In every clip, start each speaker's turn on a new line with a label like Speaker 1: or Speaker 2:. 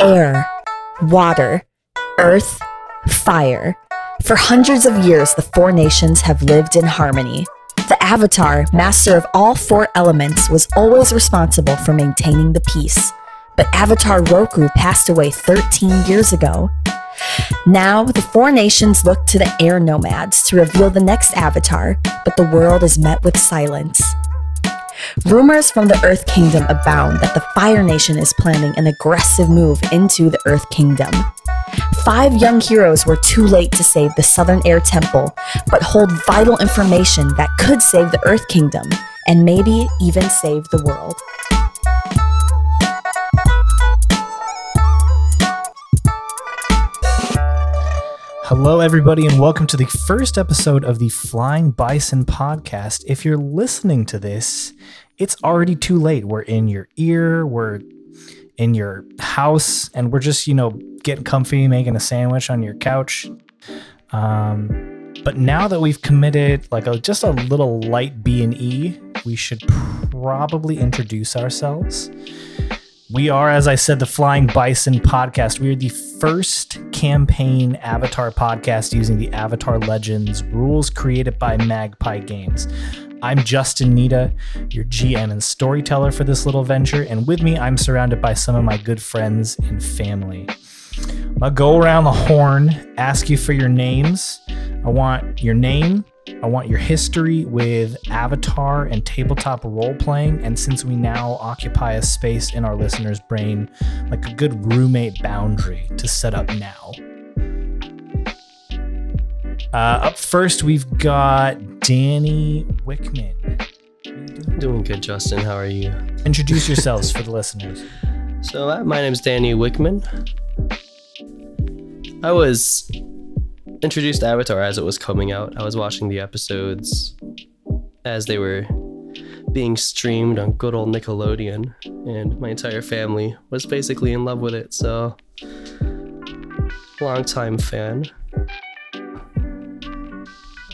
Speaker 1: air, water, earth, fire. For hundreds of years, the four nations have lived in harmony. The Avatar, master of all four elements, was always responsible for maintaining the peace. But Avatar Roku passed away 13 years ago. Now, the four nations look to the air nomads to reveal the next Avatar, but the world is met with silence. Rumors from the Earth Kingdom abound that the Fire Nation is planning an aggressive move into the Earth Kingdom. Five young heroes were too late to save the Southern Air Temple, but hold vital information that could save the Earth Kingdom and maybe even save the world.
Speaker 2: Hello, everybody, and welcome to the first episode of the Flying Bison podcast. If you're listening to this, it's already too late. We're in your ear, we're in your house, and we're just, you know, getting comfy, making a sandwich on your couch. Um, but now that we've committed like a, just a little light B and E, we should probably introduce ourselves. We are, as I said, the Flying Bison podcast. We are the first campaign Avatar podcast using the Avatar Legends rules created by Magpie Games. I'm Justin Nita, your GM and storyteller for this little venture, and with me, I'm surrounded by some of my good friends and family. I'll go around the horn, ask you for your names. I want your name, I want your history with Avatar and tabletop role playing. And since we now occupy a space in our listeners' brain, like a good roommate boundary to set up now. Uh, up first, we've got Danny Wickman.
Speaker 3: Doing good, Justin. How are you?
Speaker 2: Introduce yourselves for the listeners.
Speaker 3: So, uh, my is Danny Wickman. I was introduced Avatar as it was coming out. I was watching the episodes as they were being streamed on good old Nickelodeon, and my entire family was basically in love with it. So, long-time fan.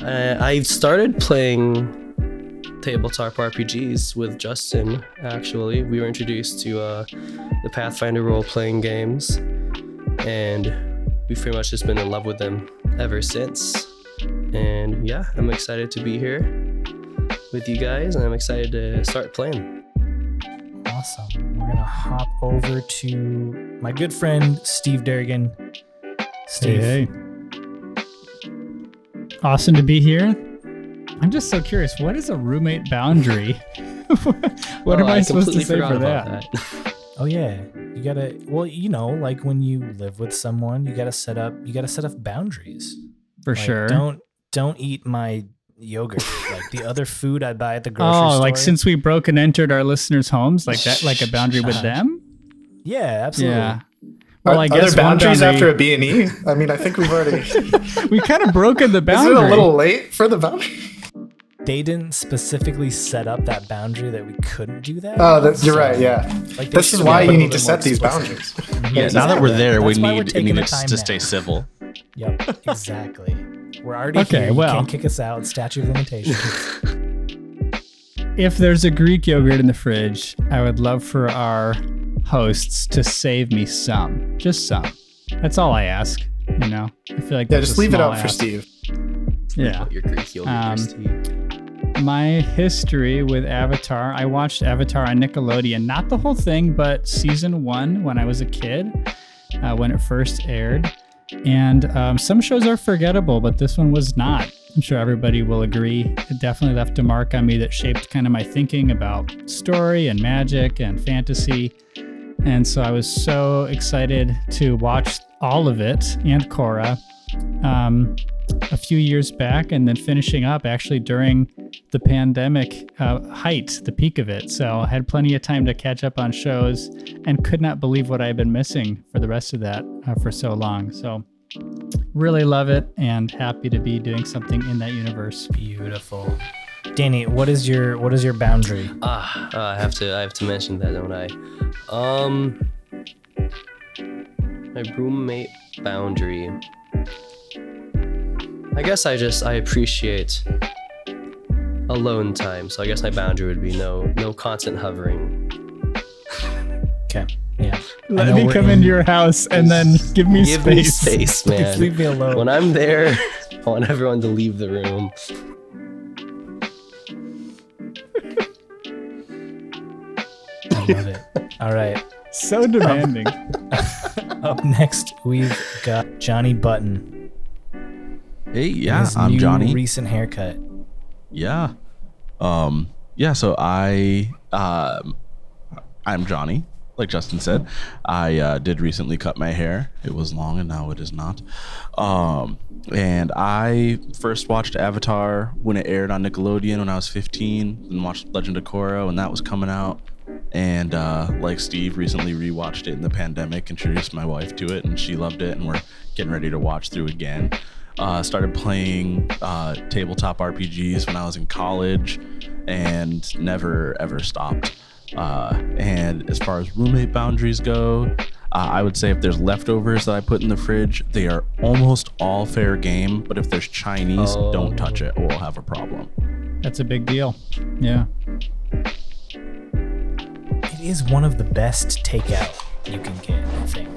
Speaker 3: I, started playing tabletop RPGs with Justin. Actually, we were introduced to uh, the Pathfinder role-playing games, and we've pretty much just been in love with them ever since. And yeah, I'm excited to be here with you guys, and I'm excited to start playing.
Speaker 2: Awesome. We're gonna hop over to my good friend Steve Derrigan. Steve.
Speaker 4: Hey, hey. Awesome to be here. I'm just so curious. What is a roommate boundary? what
Speaker 3: Oh,
Speaker 4: am I, supposed to say
Speaker 3: forgot
Speaker 4: for
Speaker 3: about
Speaker 4: that?
Speaker 2: Oh yeah, you gotta. Well, you know, like when you live with someone, you gotta set up. You gotta set up boundaries.
Speaker 4: For
Speaker 2: Like,
Speaker 4: sure.
Speaker 2: Don't don't eat my yogurt. like the other food I buy at the grocery
Speaker 4: oh,
Speaker 2: store.
Speaker 4: like since we broke and entered our listeners' homes, like that, like a boundary with them.
Speaker 2: Yeah, absolutely.
Speaker 4: Yeah.
Speaker 5: Are,
Speaker 4: Well, I
Speaker 5: are
Speaker 4: guess
Speaker 5: there boundaries
Speaker 4: boundary-
Speaker 5: after a B and E? I mean, I think we've already.
Speaker 4: We kind of broken the boundary.
Speaker 5: it
Speaker 4: boundary.
Speaker 5: a little late for the boundary?
Speaker 2: They didn't specifically set up that boundary that we couldn't do that.
Speaker 5: Oh, that's, you're
Speaker 2: So,
Speaker 5: right. Yeah.
Speaker 2: Like
Speaker 5: This is why you need to set
Speaker 2: more
Speaker 5: these
Speaker 2: explicit.
Speaker 5: boundaries.
Speaker 6: Yeah, now that we're there, we
Speaker 2: That's we're
Speaker 6: need we need
Speaker 2: the time
Speaker 6: to
Speaker 2: now.
Speaker 6: stay civil.
Speaker 2: Yep, exactly. We're already
Speaker 4: Okay,
Speaker 2: here. You
Speaker 4: well.
Speaker 2: can't kick us out. Statute of limitations.
Speaker 4: If there's a Greek yogurt in the fridge, I would love for our hosts to save me some, just some. That's all I ask. You know, I feel like
Speaker 5: Yeah,
Speaker 4: that's
Speaker 5: just
Speaker 4: a
Speaker 5: leave it
Speaker 4: small
Speaker 5: out for. Steve.
Speaker 4: Yeah.
Speaker 3: What your Greek yogurt
Speaker 4: Um,
Speaker 3: is to you.
Speaker 4: My history with Avatar, I watched Avatar on Nickelodeon, not the whole thing, but season one when I was a kid, uh, when it first aired. And um, some shows are forgettable, but this one was not. I'm sure everybody will agree. It definitely left a mark on me that shaped kind of my thinking about story and magic and fantasy. And so I was so excited to watch all of it and Korra um, a few years back, and then finishing up actually during the pandemic uh, height, the peak of it. So I had plenty of time to catch up on shows and could not believe what I had been missing for the rest of that uh, for so long. So really love it and happy to be doing something in that universe.
Speaker 2: Beautiful. Danny, what is your what is your boundary?
Speaker 3: Ah, uh, I have to I have to mention that, don't I? Um, my roommate boundary. I guess I just I appreciate alone time, so I guess my boundary would be no no constant hovering.
Speaker 2: Okay. Yeah.
Speaker 4: Let me come
Speaker 2: in-
Speaker 4: into your house and then give me space.
Speaker 3: Give me
Speaker 4: space.
Speaker 3: space, man.
Speaker 2: Just leave me alone.
Speaker 3: When I'm there, I want everyone to leave the room.
Speaker 2: I love it. All right.
Speaker 4: So demanding.
Speaker 2: Up next, we've got Johnny Button.
Speaker 6: Hey, yeah,
Speaker 2: His
Speaker 6: I'm
Speaker 2: new
Speaker 6: Johnny.
Speaker 2: Recent haircut.
Speaker 6: yeah. Um, yeah, so I um I'm Johnny, like Justin said. I uh, did recently cut my hair. It was long and now it is not. Um, and I first watched Avatar when it aired on Nickelodeon when I was 15, and watched Legend of Korra when that was coming out. And uh, like Steve, recently rewatched it in the pandemic, introduced my wife to it, and she loved it, and we're getting ready to watch through again. Uh, started playing uh, tabletop RPGs when I was in college, and never ever stopped. Uh, and as far as roommate boundaries go, uh, I would say if there's leftovers that I put in the fridge, they are almost all fair game. But if there's Chinese,
Speaker 3: Oh.
Speaker 6: don't touch it, or we'll have a problem.
Speaker 4: That's a big deal. Yeah.
Speaker 2: It is one of the best takeout you can get, I think.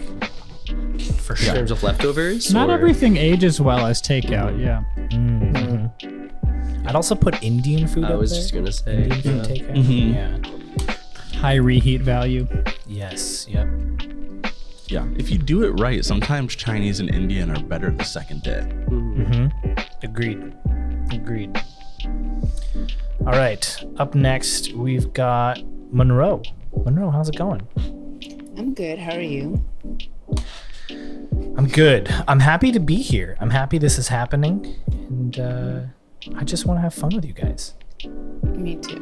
Speaker 2: For
Speaker 3: In
Speaker 2: sure.
Speaker 3: terms of leftovers?
Speaker 4: Not
Speaker 3: or-
Speaker 4: everything ages well as takeout. Yeah.
Speaker 2: Mhm. I'd also put Indian food
Speaker 3: I
Speaker 2: up
Speaker 3: was
Speaker 2: there.
Speaker 3: just gonna say.
Speaker 2: Indian food
Speaker 3: yeah.
Speaker 2: takeout.
Speaker 6: Mhm.
Speaker 2: Yeah.
Speaker 4: High reheat value.
Speaker 2: Yes. Yep.
Speaker 6: Yeah, if you do it right, sometimes Chinese and Indian are better the second day.
Speaker 3: Mhm.
Speaker 2: Mm-hmm. Agreed. Agreed. All right. Up next, we've got Monroe. Monroe, how's it going?
Speaker 7: I'm good. How are you?
Speaker 2: I'm good. I'm happy to be here. I'm happy this is happening, and uh, I just want to have fun with you guys.
Speaker 7: Me too.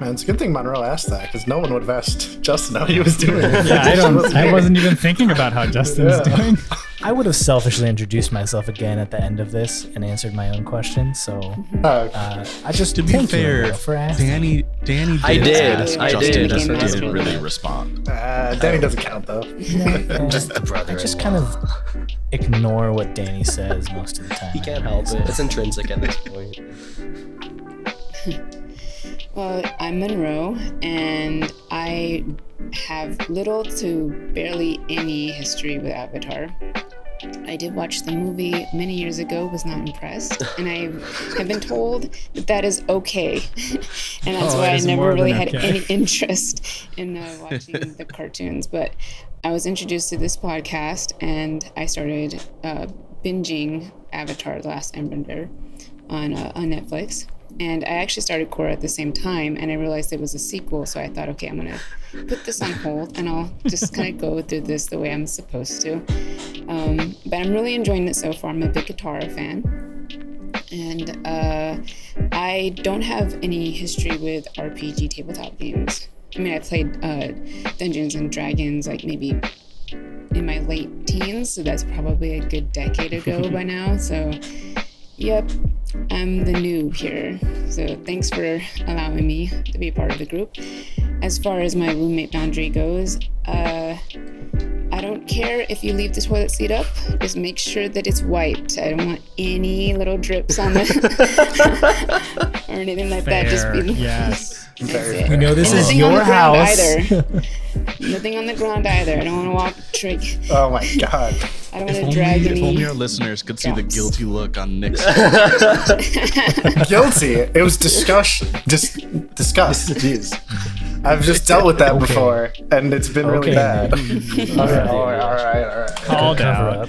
Speaker 5: Man, it's a good thing Monroe asked that because no one would have asked Justin how he was doing.
Speaker 4: Yeah, I don't. I wasn't even thinking about how Justin's
Speaker 5: Yeah.
Speaker 4: doing.
Speaker 2: I would have selfishly introduced myself again at the end of this and answered my own question. So
Speaker 5: Uh,
Speaker 2: uh, I just
Speaker 6: To be
Speaker 2: thank
Speaker 6: fair,
Speaker 2: for.
Speaker 6: Danny, Danny did
Speaker 3: I did,
Speaker 6: ask
Speaker 3: I
Speaker 6: Justin
Speaker 3: did,
Speaker 6: just didn't
Speaker 7: what-
Speaker 6: really respond.
Speaker 5: uh, Danny doesn't count though.
Speaker 2: I'm
Speaker 3: Just the brother.
Speaker 2: I just kind of ignore what Danny says most of the time.
Speaker 3: He can't help it. It's intrinsic at this point.
Speaker 7: Well, I'm Monroe, and I have little to barely any history with Avatar. I did watch the movie many years ago, was not impressed, and I have been told that that is okay. and that's
Speaker 4: Oh,
Speaker 7: why I never really had
Speaker 4: okay.
Speaker 7: any interest in uh, watching the cartoons. But I was introduced to this podcast, and I started uh, binging Avatar: The Last Airbender on uh, on Netflix. And I actually started Korra at the same time, and I realized it was a sequel. So I thought, okay, I'm gonna put this on hold, and I'll just kind of go through this the way I'm supposed to. Um, but I'm really enjoying it so far. I'm a big Katara fan, and uh, I don't have any history with RPG tabletop games. I mean, I played uh, Dungeons and Dragons like maybe in my late teens, so that's probably a good decade ago by now. So, yep, I'm the noob here. So, thanks for allowing me to be part of the group. As far as my roommate boundary goes, uh, I don't care if you leave the toilet seat up. Just make sure that it's wiped. I don't want any little drips on the or anything like that. Just be
Speaker 4: Yes.
Speaker 7: That's
Speaker 5: Very.
Speaker 2: We know this
Speaker 7: And
Speaker 2: is
Speaker 7: nothing
Speaker 2: your house.
Speaker 7: either. Nothing on the ground either. I don't want to walk trick.
Speaker 5: Oh my god.
Speaker 7: I don't
Speaker 6: If
Speaker 7: want
Speaker 6: only,
Speaker 7: to drag
Speaker 6: if only our listeners could see the guilty look on Nick's face.
Speaker 5: Guilty. It was disgust. Dis- disgust. Jeez. I've just dealt with that before, and it's been really bad. All right, all right, all right, all right.
Speaker 4: Called
Speaker 2: Cover
Speaker 4: out.
Speaker 2: up.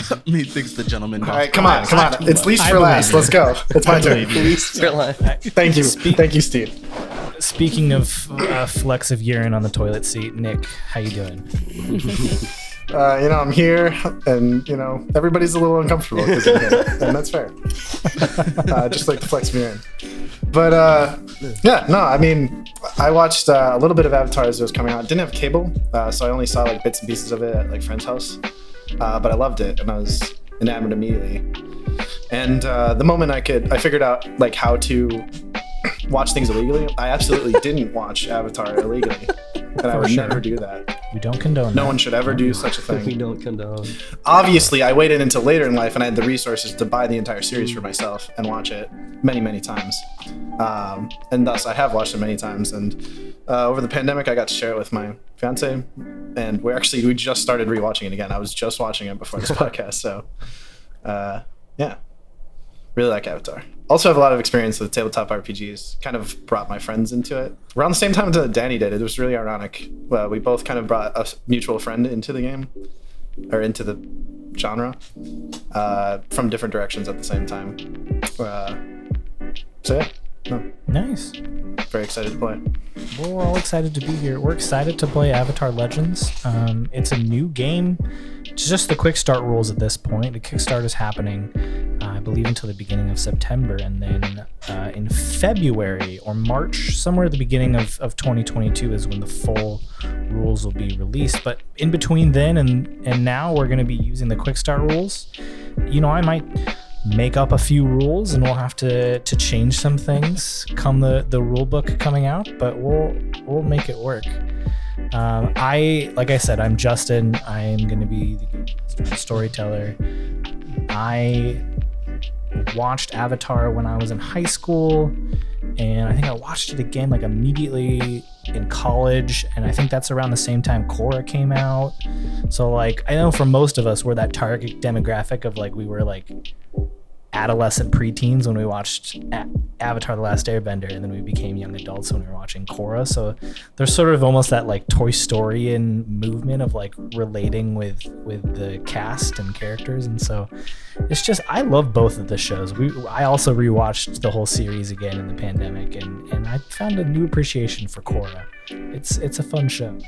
Speaker 6: Methinks the gentleman.
Speaker 5: All right, come on, come on. It's least for last. Let's go. It's my turn.
Speaker 3: Caroline.
Speaker 5: Thank you. Thank you, Steve.
Speaker 2: Speaking of uh, flecks of urine on the toilet seat, Nick, how you doing?
Speaker 5: Uh, you know, I'm here, and you know, everybody's a little uncomfortable I'm here, and that's fair. uh, just like the flex mirror. But uh, yeah, no, I mean, I watched uh, a little bit of Avatar as it was coming out. Didn't have cable, uh, so I only saw like bits and pieces of it at like friend's house. Uh, but I loved it, and I was enamored immediately. And uh, the moment I could, I figured out like how to watch things illegally. I absolutely didn't watch Avatar illegally. And I would
Speaker 2: sure.
Speaker 5: never do that.
Speaker 2: We don't condone
Speaker 5: No
Speaker 2: that.
Speaker 5: one should ever do such a thing.
Speaker 3: we don't condone.
Speaker 5: Obviously, I waited until later in life, and I had the resources to buy the entire series for myself and watch it many, many times. Um, and thus, I have watched it many times. And uh, over the pandemic, I got to share it with my fiance, and we actually we just started rewatching it again. I was just watching it before this podcast, so uh, yeah, really like Avatar. Also, have a lot of experience with tabletop RPGs. Kind of brought my friends into it around the same time that Danny did. It was really ironic. Well, we both kind of brought a mutual friend into the game or into the genre uh, from different directions at the same time. Uh, so yeah, no,
Speaker 2: Nice.
Speaker 5: very excited to play.
Speaker 2: Well, we're all excited to be here. We're excited to play Avatar Legends. Um, it's a new game. Just the quick start rules at this point. The kickstart is happening, uh, I believe, until the beginning of September, and then uh, in February or March, somewhere at the beginning of, of 2022, is when the full rules will be released. But in between then and and now, we're going to be using the quick start rules. You know, I might make up a few rules and we'll have to to change some things come the the rule book coming out but we'll we'll make it work um, i like i said i'm justin. I'm going to be the storyteller. I watched avatar when i was in high school and i think i watched it again like immediately in college and i think that's around the same time Korra came out. So like i know for most of us we're that target demographic of like we were like adolescent preteens when we watched A- Avatar: The Last Airbender, and then we became young adults when we were watching Korra. So there's sort of almost that like Toy Story in movement of like relating with with the cast and characters, and so it's just I love both of the shows. We I also rewatched the whole series again in the pandemic, and and I found a new appreciation for Korra. It's it's a fun show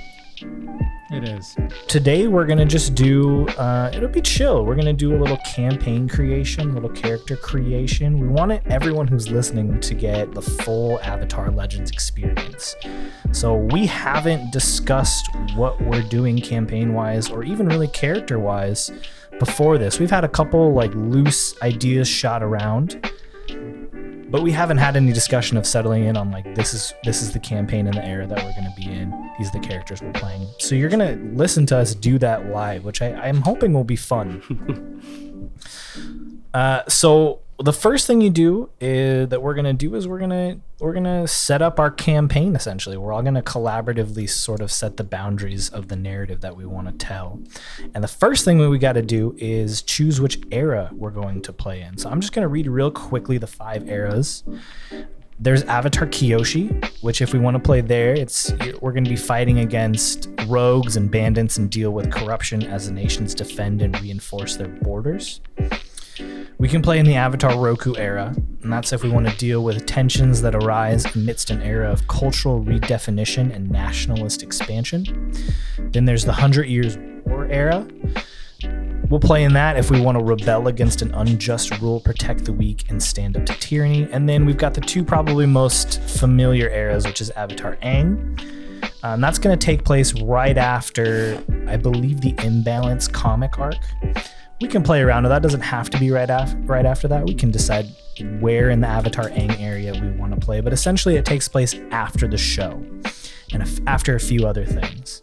Speaker 4: It is.
Speaker 2: today we're gonna just do uh, it'll be chill. We're gonna do a little campaign creation little character creation. We want everyone who's listening to get the full avatar legends experience. So we haven't discussed what we're doing campaign wise or even really character wise before this. We've had a couple like loose ideas shot around but we haven't had any discussion of settling in on like this is this is the campaign and the era that we're going to be in. These are the characters we're playing. So you're going to listen to us do that live which I, i'm hoping will be fun. Uh, so the first thing you do is that we're to do is we're to we're to set up our campaign essentially. We're all to collaboratively sort of set the boundaries of the narrative that we want to tell. And the first thing we got to do is choose which era we're going to play in. So i'm just to read real quickly the five eras. There's Avatar Kyoshi, which if we want to play there, it's we're going to be fighting against rogues and bandits and deal with corruption as the nations defend and reinforce their borders. We can play in the Avatar Roku era, and that's if we want to deal with tensions that arise amidst an era of cultural redefinition and nationalist expansion. Then there's the Hundred Years War era. We'll play in that if we want to rebel against an unjust rule, protect the weak, and stand up to tyranny. And then we've got the two probably most familiar eras, which is Avatar Aang. Um, that's going to take place right after, I believe, the Imbalance comic arc. We can play around with that. Doesn't have to be right after. Right after that, we can decide where in the Avatar Aang area we want to play. But essentially, it takes place after the show, and af- after a few other things.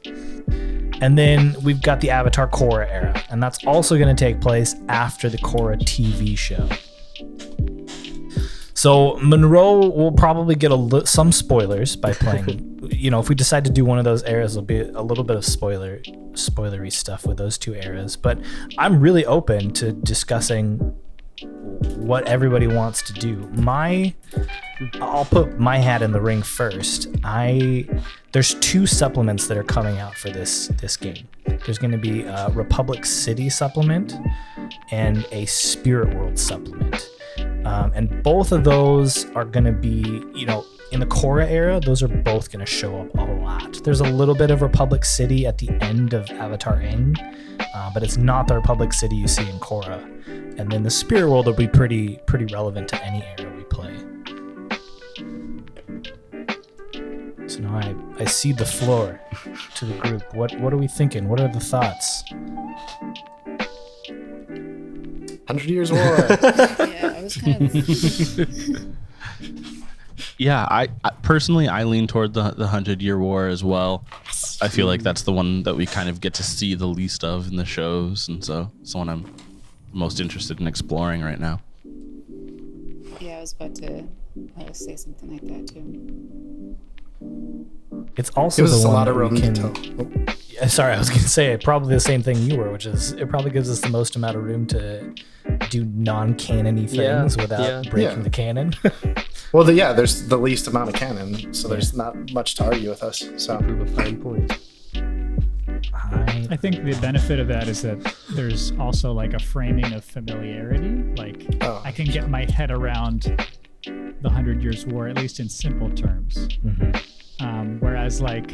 Speaker 2: And then we've got the Avatar Korra era, and that's also going to take place after the Korra TV show. So Monroe will probably get a li- some spoilers by playing. you know, if we decide to do one of those eras, there'll be a little bit of spoiler, spoilery stuff with those two eras. But I'm really open to discussing what everybody wants to do. My, I'll put my hat in the ring first. I there's two supplements that are coming out for this this game. There's going to be a Republic City supplement and a Spirit World supplement. Um, and both of those are going to be, you know, in the Korra era, those are both going to show up a lot. There's a little bit of Republic City at the end of Avatar Aang, uh, but it's not the Republic City you see in Korra. And then the Spirit World will be pretty pretty relevant to any era we play. So now I, I cede the floor to the group. What what are we thinking? What are the thoughts?
Speaker 5: Hundred Years War.
Speaker 7: Yeah, I was kind of.
Speaker 6: Yeah, I, I personally, I lean toward the the Hundred Year War as well. I feel like that's the one that we kind of get to see the least of in the shows, and so it's the one I'm most interested in exploring right now.
Speaker 7: Yeah, I was about to uh, say something like that too.
Speaker 2: It's also
Speaker 5: Gives us
Speaker 2: the
Speaker 5: a
Speaker 2: one
Speaker 5: lot of
Speaker 2: that we
Speaker 5: room to
Speaker 2: can-
Speaker 5: tell.
Speaker 2: Yeah, Sorry, I was going to say probably the same thing you were, which is it probably gives us the most amount of room to do non-canony
Speaker 3: Yeah,
Speaker 2: things without
Speaker 3: yeah.
Speaker 2: breaking
Speaker 5: Yeah.
Speaker 2: the canon.
Speaker 5: Well, the, yeah, there's the least amount of canon, so there's not much to argue with us. So
Speaker 3: Prove a fine point.
Speaker 2: I,
Speaker 4: I think the benefit of that is that there's also like a framing of familiarity. Like
Speaker 5: Oh.
Speaker 4: I can get my head around the Hundred Years' War, at least in simple terms.
Speaker 2: Mhm.
Speaker 4: Um, whereas like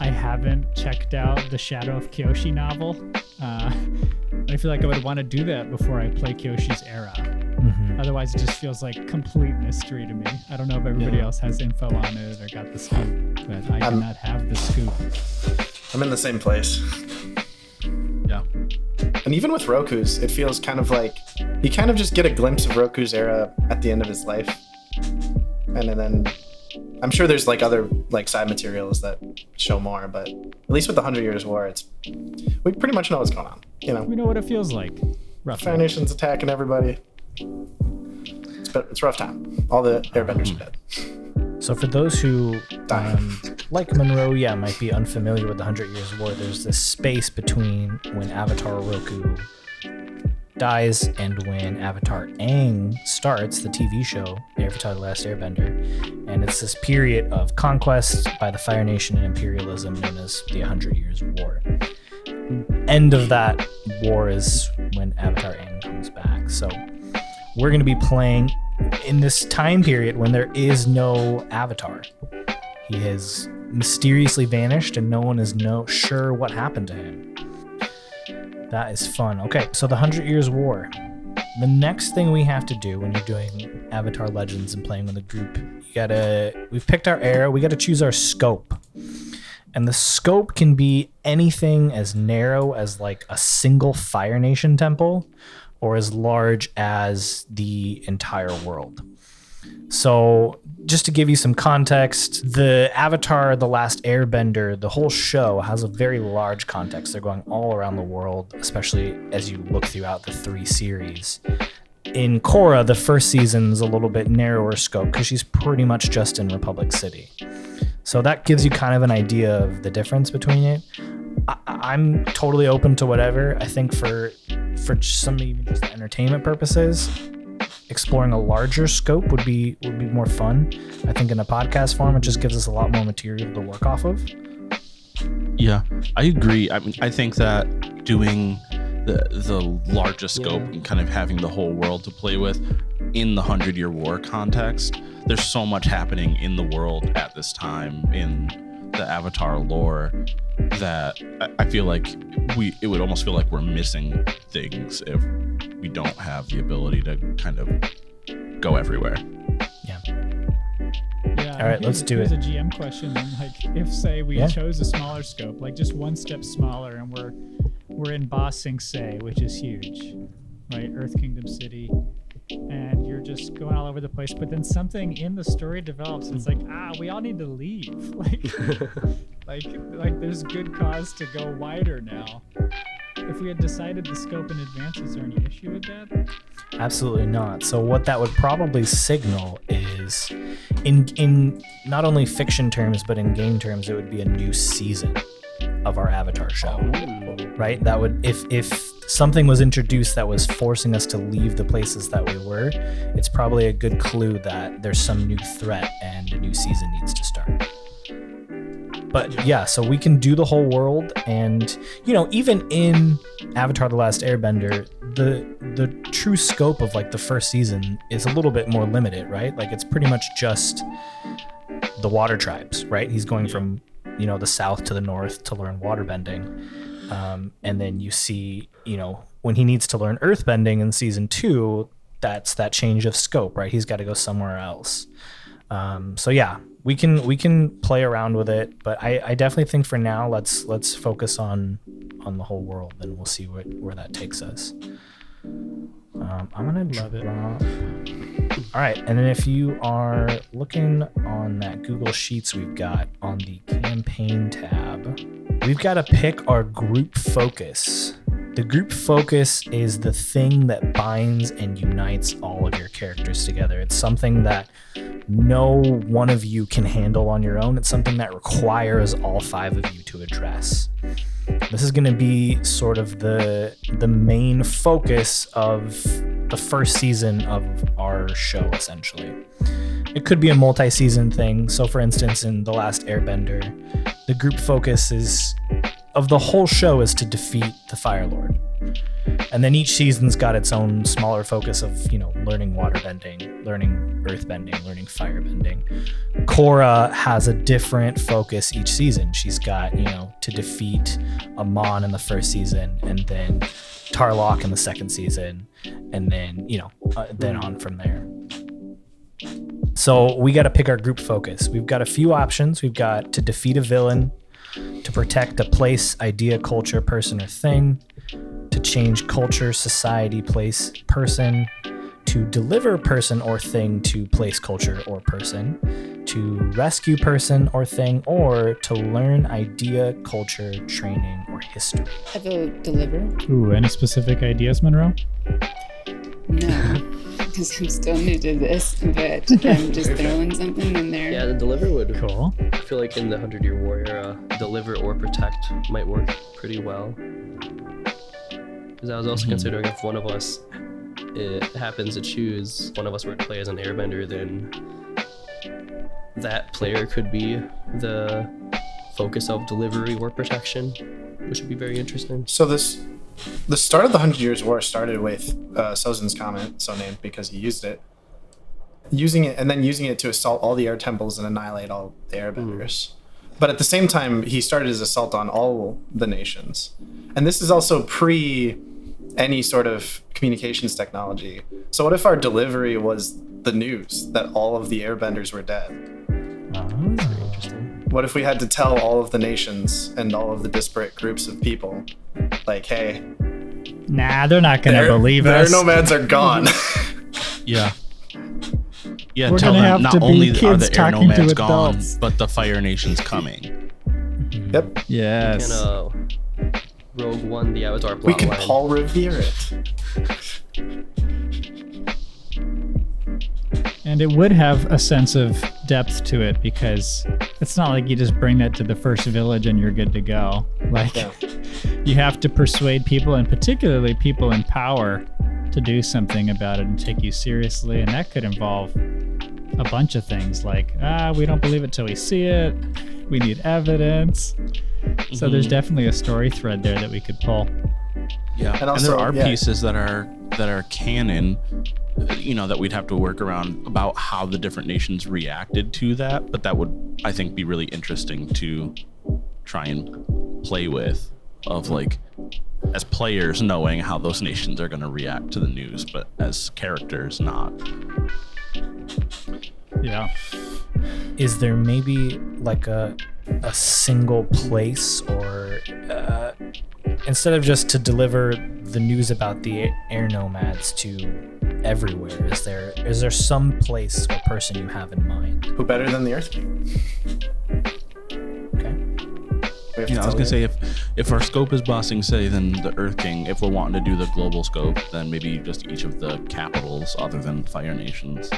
Speaker 4: I haven't checked out the Shadow of Kyoshi novel. Uh, I feel like I would want to do that before I play Kyoshi's era.
Speaker 2: Mhm.
Speaker 4: Otherwise, it just feels like complete mystery to me. I don't know if everybody
Speaker 3: Yeah.
Speaker 4: else has info on it or got the scoop, but I do
Speaker 5: I'm-
Speaker 4: not have the scoop.
Speaker 5: I'm in the same place.
Speaker 6: Yeah.
Speaker 5: And even with Roku's, it feels kind of like you kind of just get a glimpse of Roku's era at the end of his life. And then I'm sure there's like other like side materials that show more, but at least with the Hundred Years War, it's we pretty much know what's going on. You know,
Speaker 4: We know what it feels like, roughly.
Speaker 5: Fire Nation's attacking everybody. It's, it's a rough time. All the airbenders are dead.
Speaker 2: So for those who, um, like Monroe, yeah, might be unfamiliar with the Hundred Years' War, there's this space between when Avatar Roku dies and when Avatar Aang starts, the TV show, Avatar: The Last Airbender, and it's this period of conquest by the Fire Nation and imperialism known as the Hundred Years' War. End of that war is when Avatar Aang comes back. So we're going to be playing in this time period when there is no Avatar. He has mysteriously vanished, and no one is no sure what happened to him. That is fun. Okay, so the Hundred Years' War. The next thing we have to do when you're doing Avatar Legends and playing with a group, you gotta. We've picked our era. We gotta choose our scope, and the scope can be anything as narrow as like a single Fire Nation temple, or as large as the entire world. So, just to give you some context, the Avatar The Last Airbender, the whole show has a very large context. They're going all around the world, especially as you look throughout the three series. In Korra, the first season's a little bit narrower scope because she's pretty much just in Republic City. So that gives you kind of an idea of the difference between it. I, I'm totally open to whatever. I think for for some even just entertainment purposes, exploring a larger scope would be would be more fun. I think in a podcast form, it just gives us a lot more material to work off of.
Speaker 6: Yeah, I agree. I mean, I think that doing the the largest scope
Speaker 3: Yeah.
Speaker 6: and kind of having the whole world to play with in the Hundred Year War context, there's so much happening in the world at this time in the Avatar lore that I, I feel like we it would almost feel like we're missing things if we don't have the ability to kind of go everywhere.
Speaker 4: Yeah. Yeah.
Speaker 2: All right, let's do
Speaker 4: here's
Speaker 2: it.
Speaker 4: a GM question then. Like, if say we
Speaker 2: Yeah.
Speaker 4: chose a smaller scope, like just one step smaller, and we're we're in Ba Sing Se, which is huge, right? Earth Kingdom City, and you're just going all over the place. But then something in the story develops, and it's like, ah, we all need to leave. Like, like, like, there's good cause to go wider now. If we had decided the scope in advance, is there any issue with that?
Speaker 2: Absolutely not. So what that would probably signal is in in not only fiction terms but in game terms it would be a new season of our Avatar show. Right? That would if if something was introduced that was forcing us to leave the places that we were, it's probably a good clue that there's some new threat and a new season needs to start. But yeah, so we can do the whole world and you know, even in Avatar the Last Airbender, the the true scope of like the first season is a little bit more limited, right? Like it's pretty much just the water tribes, right? He's going from, you know, the south to the north to learn waterbending. Um, and then you see, you know, when he needs to learn earthbending in season two, that's that change of scope, right? He's got to go somewhere else. Um, so yeah, we can we can play around with it, but I, I definitely think for now let's let's focus on on the whole world, and we'll see what where that takes us. Um, I'm gonna
Speaker 4: Love it.
Speaker 2: All right, and then if you are looking on that Google Sheets we've got on the campaign tab, we've got to pick our group focus. The group focus is the thing that binds and unites all of your characters together. It's something that no one of you can handle on your own. It's something that requires all five of you to address. This is going to be sort of the the main focus of the first season of our show essentially. It could be a multi-season thing. So for instance in The Last Airbender, the group focus is of the whole show is to defeat the Fire Lord. And then each season's got its own smaller focus of, you know, learning water bending, learning earth bending, learning fire bending. Korra has a different focus each season. She's got, you know, to defeat Amon in the first season and then Tarlok in the second season and then, you know, uh, then on from there. So we got to pick our group focus. We've got a few options. We've got to defeat a villain, to protect a place, idea, culture, person, or thing, to change culture, society, place, person, to deliver person or thing to place, culture, or person, to rescue person or thing, or to learn idea, culture, training, or history.
Speaker 7: I vote deliver.
Speaker 4: Ooh, any specific ideas, Monroe?
Speaker 7: No, because I'm still new to this, but I'm just throwing something in there.
Speaker 3: Yeah, the deliver would.
Speaker 4: Cool.
Speaker 3: I feel like in the Hundred Year War era, deliver or protect might work pretty well. Because I was also mm-hmm. considering if one of us it happens to choose one of us were to play as an airbender, then that player could be the focus of delivery or protection, which would be very interesting.
Speaker 5: So this, the start of the Hundred Years' War started with uh, Sozin's comet, so named because he used it, using it and then using it to assault all the air temples and annihilate all the airbenders. But at the same time, he started his assault on all the nations, and this is also pre any sort of communications technology. So what if our delivery was the news that all of the airbenders were dead? What if we had to tell all of the nations and all of the disparate groups of people, like, hey,
Speaker 4: Nah, they're not gonna
Speaker 5: their,
Speaker 4: believe
Speaker 5: their
Speaker 4: us.
Speaker 5: nomads are gone.
Speaker 6: Yeah. Yeah,
Speaker 4: We're
Speaker 6: tell
Speaker 4: gonna
Speaker 6: them
Speaker 4: have
Speaker 6: not
Speaker 4: to be
Speaker 6: only are
Speaker 4: kids
Speaker 6: the air
Speaker 4: talking to
Speaker 6: nomads gone,
Speaker 4: adults.
Speaker 6: but the Fire Nation's coming.
Speaker 5: yep,
Speaker 4: yes.
Speaker 3: And uh, Rogue One, the Avatar plotline.
Speaker 5: we can Paul Revere it.
Speaker 4: And it would have a sense of depth to it because it's not like you just bring that to the first village and you're good to go. Like
Speaker 5: Yeah.
Speaker 4: you have to persuade people and particularly people in power to do something about it and take you seriously and that could involve a bunch of things like ah we don't believe it till we see it. We need evidence. So there's definitely a story thread there that we could pull.
Speaker 6: Yeah,
Speaker 5: And
Speaker 6: and, there are
Speaker 5: yeah.
Speaker 6: pieces that are that are canon, you know, that we'd have to work around about how the different nations reacted to that. But that would, I think, be really interesting to try and play with, of like, as players knowing how those nations are going to react to the news, but as characters not.
Speaker 4: Yeah.
Speaker 2: is there maybe like a a single place or uh, instead of just to deliver the news about the air nomads to everywhere is there is there some place or person you have in mind
Speaker 5: Who better than the Earth King?
Speaker 2: okay
Speaker 5: We have
Speaker 6: You
Speaker 5: to
Speaker 6: know, I was gonna say if if our scope is Ba Sing Se then the Earth King. If we're wanting to do the global scope, then maybe just each of the capitals other than Fire Nations.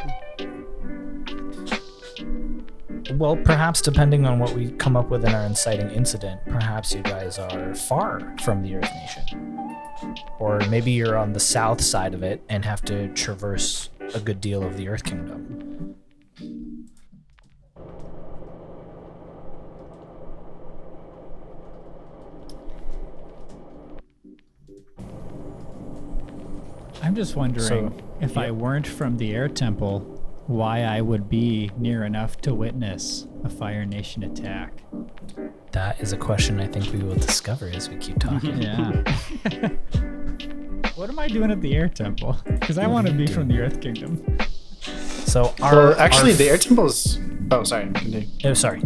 Speaker 2: Well perhaps depending on what we come up with in our inciting incident perhaps you guys are far from the earth nation. Or maybe you're on the south side of it and have to traverse a good deal of the earth kingdom.
Speaker 4: I'm just wondering
Speaker 2: So,
Speaker 4: if I weren't from the air temple, why I would be near enough to witness a Fire Nation attack.
Speaker 2: That is a question I think we will discover as we keep talking.
Speaker 4: Yeah. what am I doing at the air temple? Because I want to be from the Earth Kingdom.
Speaker 2: So our
Speaker 5: Well, actually,
Speaker 2: our
Speaker 5: the air temples. Oh, sorry. Continue.
Speaker 2: Oh, sorry.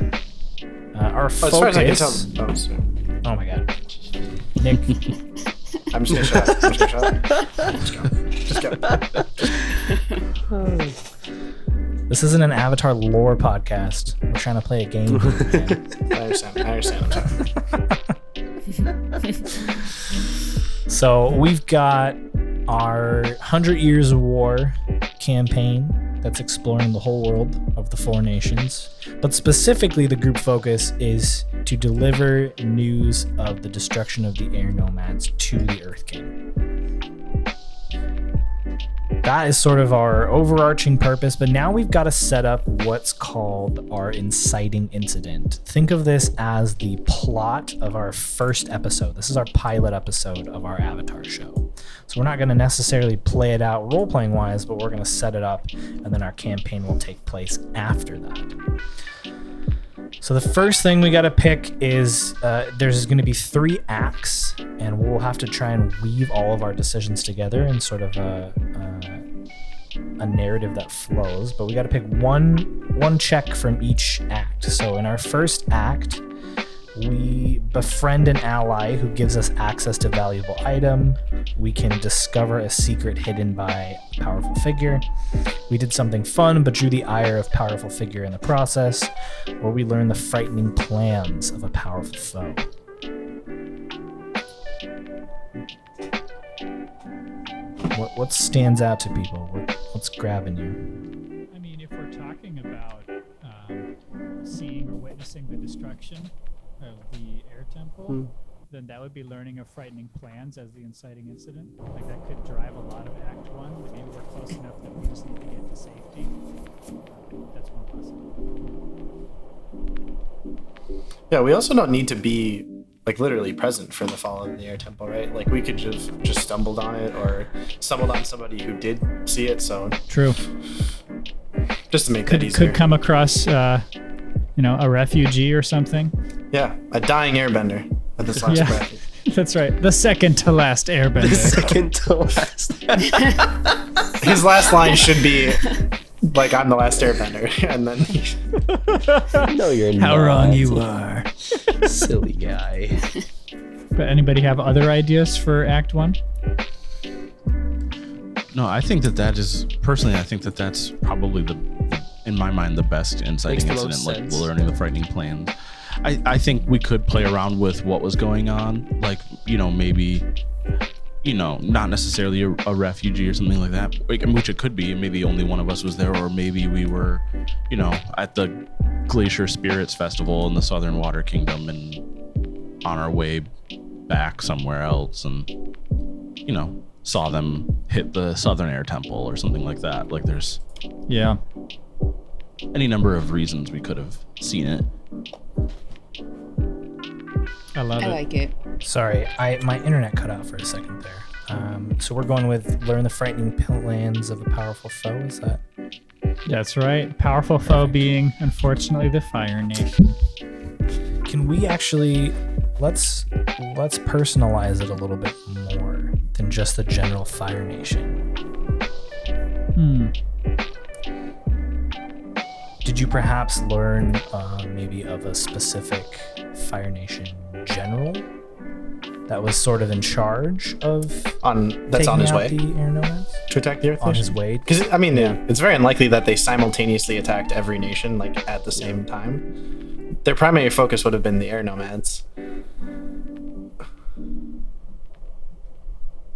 Speaker 2: Uh, our
Speaker 5: Oh, as far as I can tell.
Speaker 2: focus.
Speaker 5: Oh, sorry.
Speaker 2: Oh my god, Nick.
Speaker 5: I'm just gonna shut up. I'm just gonna shut up. Just go. Just go. Hmm.
Speaker 2: This isn't an Avatar lore podcast. We're trying to play a game.
Speaker 5: I understand. I understand.
Speaker 2: So we've got our Hundred Years of War campaign that's exploring the whole world of the four nations. But specifically, the group focus is to deliver news of the destruction of the air nomads to the Earth King. That is sort of our overarching purpose, but now we've got to set up what's called our inciting incident. Think of this as the plot of our first episode. This is our pilot episode of our Avatar show. So we're not going to necessarily play it out role playing wise, but we're going to set it up, and then our campaign will take place after that. So the first thing we got to pick is uh, there's going to be three acts, and we'll have to try and weave all of our decisions together in sort of a, a, a narrative that flows. But we got to pick one one check from each act. So in our first act, we befriend an ally who gives us access to valuable item. We can discover a secret hidden by a powerful figure. We did something fun but drew the ire of powerful figure in the process, or we learn the frightening plans of a powerful foe. What what stands out to people? What, what's grabbing you?
Speaker 4: I mean, if we're talking about um, seeing or witnessing the destruction of the air temple,
Speaker 3: Hmm.
Speaker 4: then that would be learning of frightening plans as the inciting incident. Like that could drive a lot of Act One. Like maybe we're close enough that we just need to get to safety. That's one possibility.
Speaker 5: Yeah, we also don't need to be like literally present for the fall of the air temple, right? Like we could just just stumbled on it or stumbled on somebody who did see it. So
Speaker 4: True.
Speaker 5: just to make
Speaker 4: Could
Speaker 5: that easier.
Speaker 4: could come across, uh, you know, a refugee or something.
Speaker 5: Yeah, a dying airbender at this last
Speaker 4: Yeah.
Speaker 5: breath.
Speaker 4: That's right. The second to last airbender.
Speaker 3: The Second to last.
Speaker 5: His last line should be like I'm the last airbender, and then
Speaker 3: no, you're
Speaker 4: How
Speaker 3: not.
Speaker 4: wrong you are.
Speaker 3: silly guy.
Speaker 4: But anybody have other ideas for Act One?
Speaker 6: No, I think that that is personally. I think that that's probably the, the in my mind, the best inciting
Speaker 3: Makes
Speaker 6: incident. Like
Speaker 3: sense.
Speaker 6: learning the frightening plans. I I think we could play around with what was going on. Like you know maybe. You know, not necessarily a, a refugee or something like that, like, which it could be. Maybe only one of us was there, or maybe we were, you know, at the Glacier Spirits Festival in the Southern Water Kingdom and on our way back somewhere else and you know saw them hit the southern air temple or something like that like there's
Speaker 4: Yeah.
Speaker 6: Any number of reasons we could have seen it
Speaker 4: I love it.
Speaker 7: I
Speaker 4: it.
Speaker 7: like it.
Speaker 2: Sorry, I my internet cut out for a second there. Um, so we're going with learn the frightening plans of a powerful foe. Is that
Speaker 4: That's right. Powerful foe being, unfortunately, the Fire Nation.
Speaker 2: Can we actually let's let's personalize it a little bit more than just the general Fire Nation?
Speaker 4: Hmm.
Speaker 2: Did you perhaps learn uh, maybe of a specific Fire Nation general that was sort of in charge of
Speaker 5: on that's on his way
Speaker 2: the air nomads?
Speaker 5: to attack the Earth
Speaker 2: On
Speaker 5: Nation.
Speaker 2: his way,
Speaker 5: Because I mean, it's very unlikely that they simultaneously attacked every nation like at the same time. Their primary focus would have been the air nomads.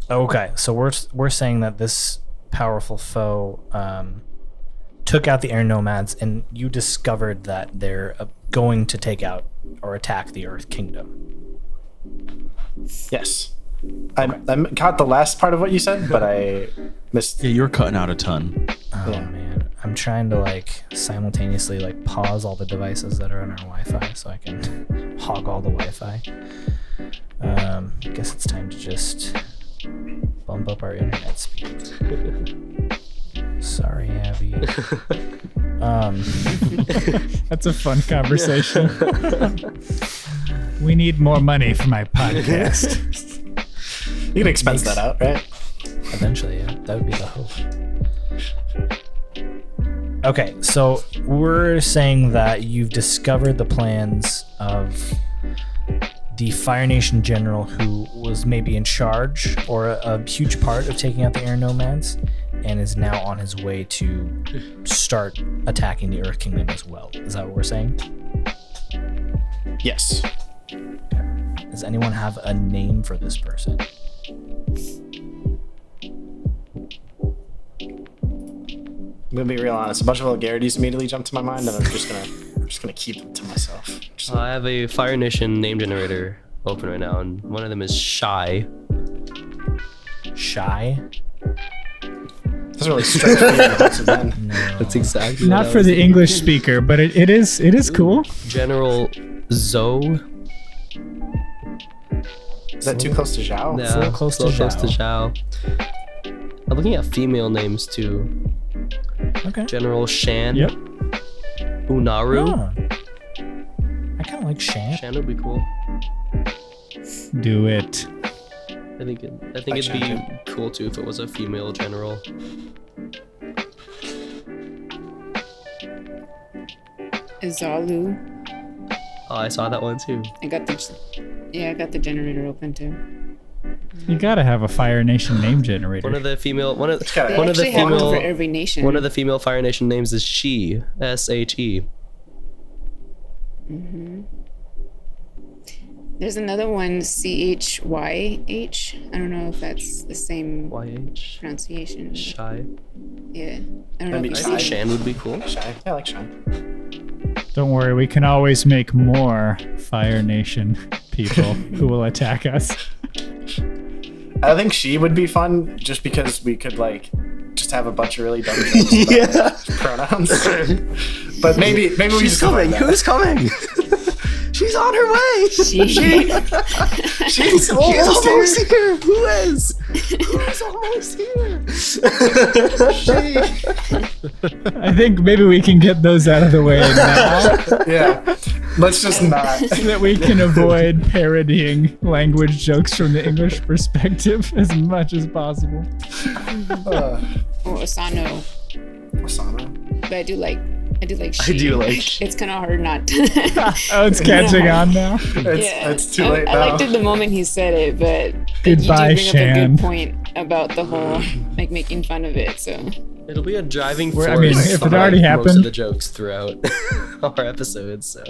Speaker 2: Okay, so we're we're saying that this powerful foe um, took out the air nomads, and you discovered that they're uh, going to take out or attack the Earth Kingdom.
Speaker 5: Yes, I, I caught the last part of what you said, but I missed.
Speaker 6: yeah you're cutting out a ton
Speaker 2: Oh
Speaker 5: Yeah.
Speaker 2: man, I'm trying to like simultaneously like pause all the devices that are on our Wi-Fi so I can hog all the Wi-Fi. Um, I guess it's time to just bump up our internet speed. Sorry, Abby. Um.
Speaker 4: That's a fun conversation. we need more money for my podcast.
Speaker 5: You can expense that out, right?
Speaker 2: Eventually, yeah. That would be the hope. Okay, so we're saying that you've discovered the plans of the Fire Nation general who was maybe in charge or a, a huge part of taking out the air nomads and is now on his way to start attacking the Earth Kingdom as well. Is that what we're saying?
Speaker 5: Yes.
Speaker 2: Does anyone have a name for this person?
Speaker 5: I'm gonna be real honest. A bunch of vulgarities immediately jumped to my mind, and I'm just gonna, I'm just gonna keep them to myself. Just,
Speaker 3: I have a Fire Nation name generator open right now, and one of them is Shy.
Speaker 2: Shy?
Speaker 5: Doesn't really strike me as a of men.
Speaker 3: That's exactly
Speaker 4: Not for the English speaker, but it, it is it is cool.
Speaker 3: General Zoe.
Speaker 5: Is that too close to Zhao?
Speaker 3: Yeah,
Speaker 2: little close to
Speaker 3: close to
Speaker 2: Zhao.
Speaker 3: Zhao. I'm looking at female names too.
Speaker 2: Okay.
Speaker 3: General Shan.
Speaker 4: Yep.
Speaker 3: Unaru.
Speaker 2: I kind of like Shan.
Speaker 3: Shan would be cool.
Speaker 4: Do it.
Speaker 3: I think it, I think it'd be cool too if it was a female general.
Speaker 7: Izalu.
Speaker 3: Oh, I saw that one too.
Speaker 7: I got the yeah, I got the generator open too.
Speaker 4: You gotta have a Fire Nation name generator.
Speaker 3: One of the female one of
Speaker 7: They
Speaker 3: one of the
Speaker 7: actually have for
Speaker 3: female
Speaker 7: every nation.
Speaker 3: one of the female Fire Nation names is She. S H E. Mm-hmm.
Speaker 7: There's another one, C H Y H. I don't know if that's the same
Speaker 3: Y H.
Speaker 7: pronunciation.
Speaker 3: Shy.
Speaker 7: Yeah, I don't know
Speaker 5: That'd
Speaker 7: if
Speaker 3: I think Shan would be cool.
Speaker 5: Shy. Yeah, I like Shan.
Speaker 4: Don't worry, we can always make more Fire Nation people who will attack us.
Speaker 5: I think she would be fun just because we could like just have a bunch of really dumb jokes about pronouns. but maybe maybe we
Speaker 3: She's
Speaker 5: just combine
Speaker 3: coming. Who's coming? She's on her way.
Speaker 7: She,
Speaker 5: She's almost here.
Speaker 3: here. Who is? Who's almost here?
Speaker 4: I think maybe we can get those out of the way now
Speaker 5: Yeah. Let's just not.
Speaker 4: so that we can avoid parodying language jokes from the English perspective as much as possible.
Speaker 5: Uh,
Speaker 7: or Asano,
Speaker 5: Asana.
Speaker 7: but I do like I do like she.
Speaker 3: do like.
Speaker 7: It's kind of hard not. to...
Speaker 4: Oh, it's catching on now.
Speaker 5: It's,
Speaker 7: yeah,
Speaker 5: it's too
Speaker 7: I,
Speaker 5: late
Speaker 7: I
Speaker 5: now.
Speaker 7: liked it the moment he said it, but
Speaker 4: Goodbye,
Speaker 7: you do bring up a good point about the whole like making fun of it. So
Speaker 3: It'll be a driving force.
Speaker 4: I mean, if it
Speaker 3: behind
Speaker 4: already
Speaker 3: most
Speaker 4: happened-
Speaker 3: of the jokes throughout our episodes. So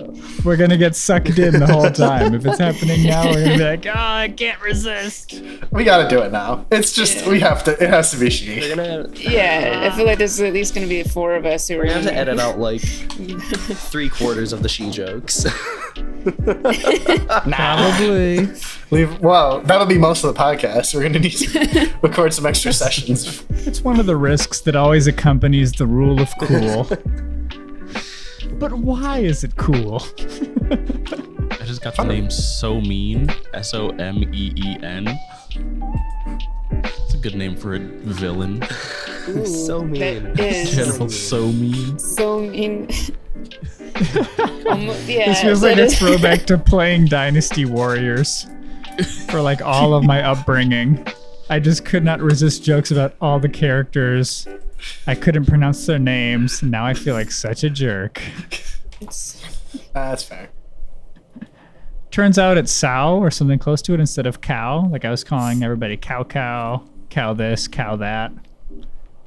Speaker 4: We're gonna get sucked in the whole time. If it's happening now, we're gonna be like, oh, I can't resist.
Speaker 5: we gotta do it now. It's just we have to. It has to be she.
Speaker 3: gonna
Speaker 7: yeah, I feel like there's at least gonna be four of us who are
Speaker 3: we're gonna have to
Speaker 7: gonna-
Speaker 3: edit out like three quarters of the she jokes.
Speaker 4: Probably.
Speaker 5: Leave. Well, that'll be most of the podcast. We're gonna need to record some extra sessions.
Speaker 4: It's one of the risks that always accompanies the rule of cool. but why is it cool?
Speaker 6: I just got the name So Mean. S O M E E N. It's a good name for a villain.
Speaker 7: Ooh,
Speaker 3: So mean.
Speaker 6: General So Mean.
Speaker 7: so mean. Almo- yeah,
Speaker 4: This feels like a throwback to playing Dynasty Warriors for like all of my upbringing. I just could not resist jokes about all the characters. I couldn't pronounce their names. Now I feel like such a jerk.
Speaker 5: Uh, that's fair.
Speaker 4: Turns out it's sow or something close to it instead of cow. Like I was calling everybody cow cow, cow this, cow that.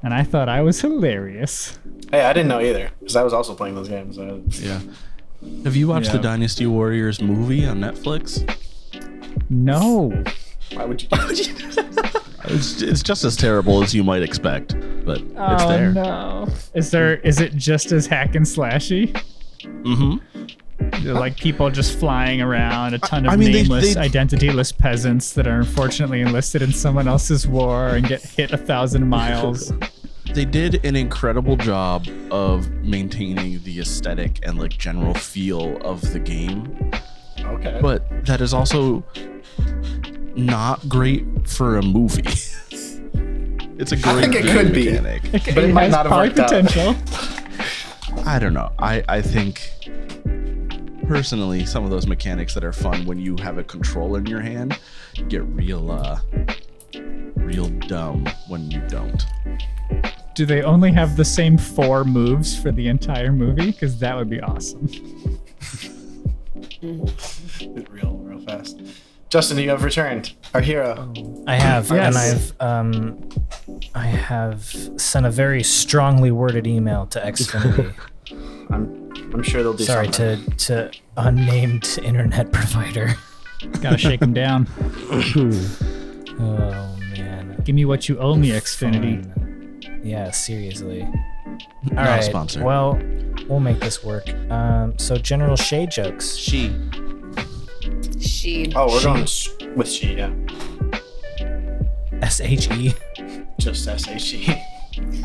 Speaker 4: And I thought I was hilarious.
Speaker 5: Hey, I didn't know either because I was also playing those games. Uh,
Speaker 6: Yeah. Have you watched the Dynasty Warriors movie on Netflix?
Speaker 4: No.
Speaker 5: why would you?
Speaker 6: It's, it's just as terrible as you might expect, but it's
Speaker 4: oh
Speaker 6: there.
Speaker 4: no. Is there is it just as hack and slashy?
Speaker 6: Mm-hmm.
Speaker 4: Like people just flying around, a ton of
Speaker 6: I mean,
Speaker 4: nameless,
Speaker 6: they-
Speaker 4: identityless peasants that are unfortunately enlisted in someone else's war and get hit a thousand miles.
Speaker 6: They did an incredible job of maintaining the aesthetic and like general feel of the game,
Speaker 5: Okay.
Speaker 6: but that is also not great for a movie. it's a great
Speaker 5: I think it
Speaker 6: game
Speaker 5: could be.
Speaker 6: mechanic.
Speaker 5: But it might not have
Speaker 4: probably
Speaker 5: worked out.
Speaker 4: potential.
Speaker 6: I don't know. I I think personally some of those mechanics that are fun when you have a controller in your hand get real uh real dumb when you don't.
Speaker 4: Do they only have the same four moves for the entire movie? Because that would be awesome.
Speaker 5: real, real fast. fast. Justin, you have returned. Our hero.
Speaker 2: I have,
Speaker 4: Yes.
Speaker 2: and I've um, I have sent a very strongly worded email to Xfinity.
Speaker 5: I'm I'm sure they'll do
Speaker 2: Sorry
Speaker 5: something.
Speaker 2: to to unnamed internet provider.
Speaker 4: Gotta shake him down.
Speaker 2: Oh man.
Speaker 4: Give me what you owe me, Xfinity.
Speaker 2: Fine. Yeah, seriously. All
Speaker 6: Not a sponsor.
Speaker 2: Well, we'll make this work. Um, so General Shea jokes.
Speaker 3: She.
Speaker 7: She.
Speaker 5: Oh, we're going with she, yeah.
Speaker 2: S H E.
Speaker 5: Just S H E.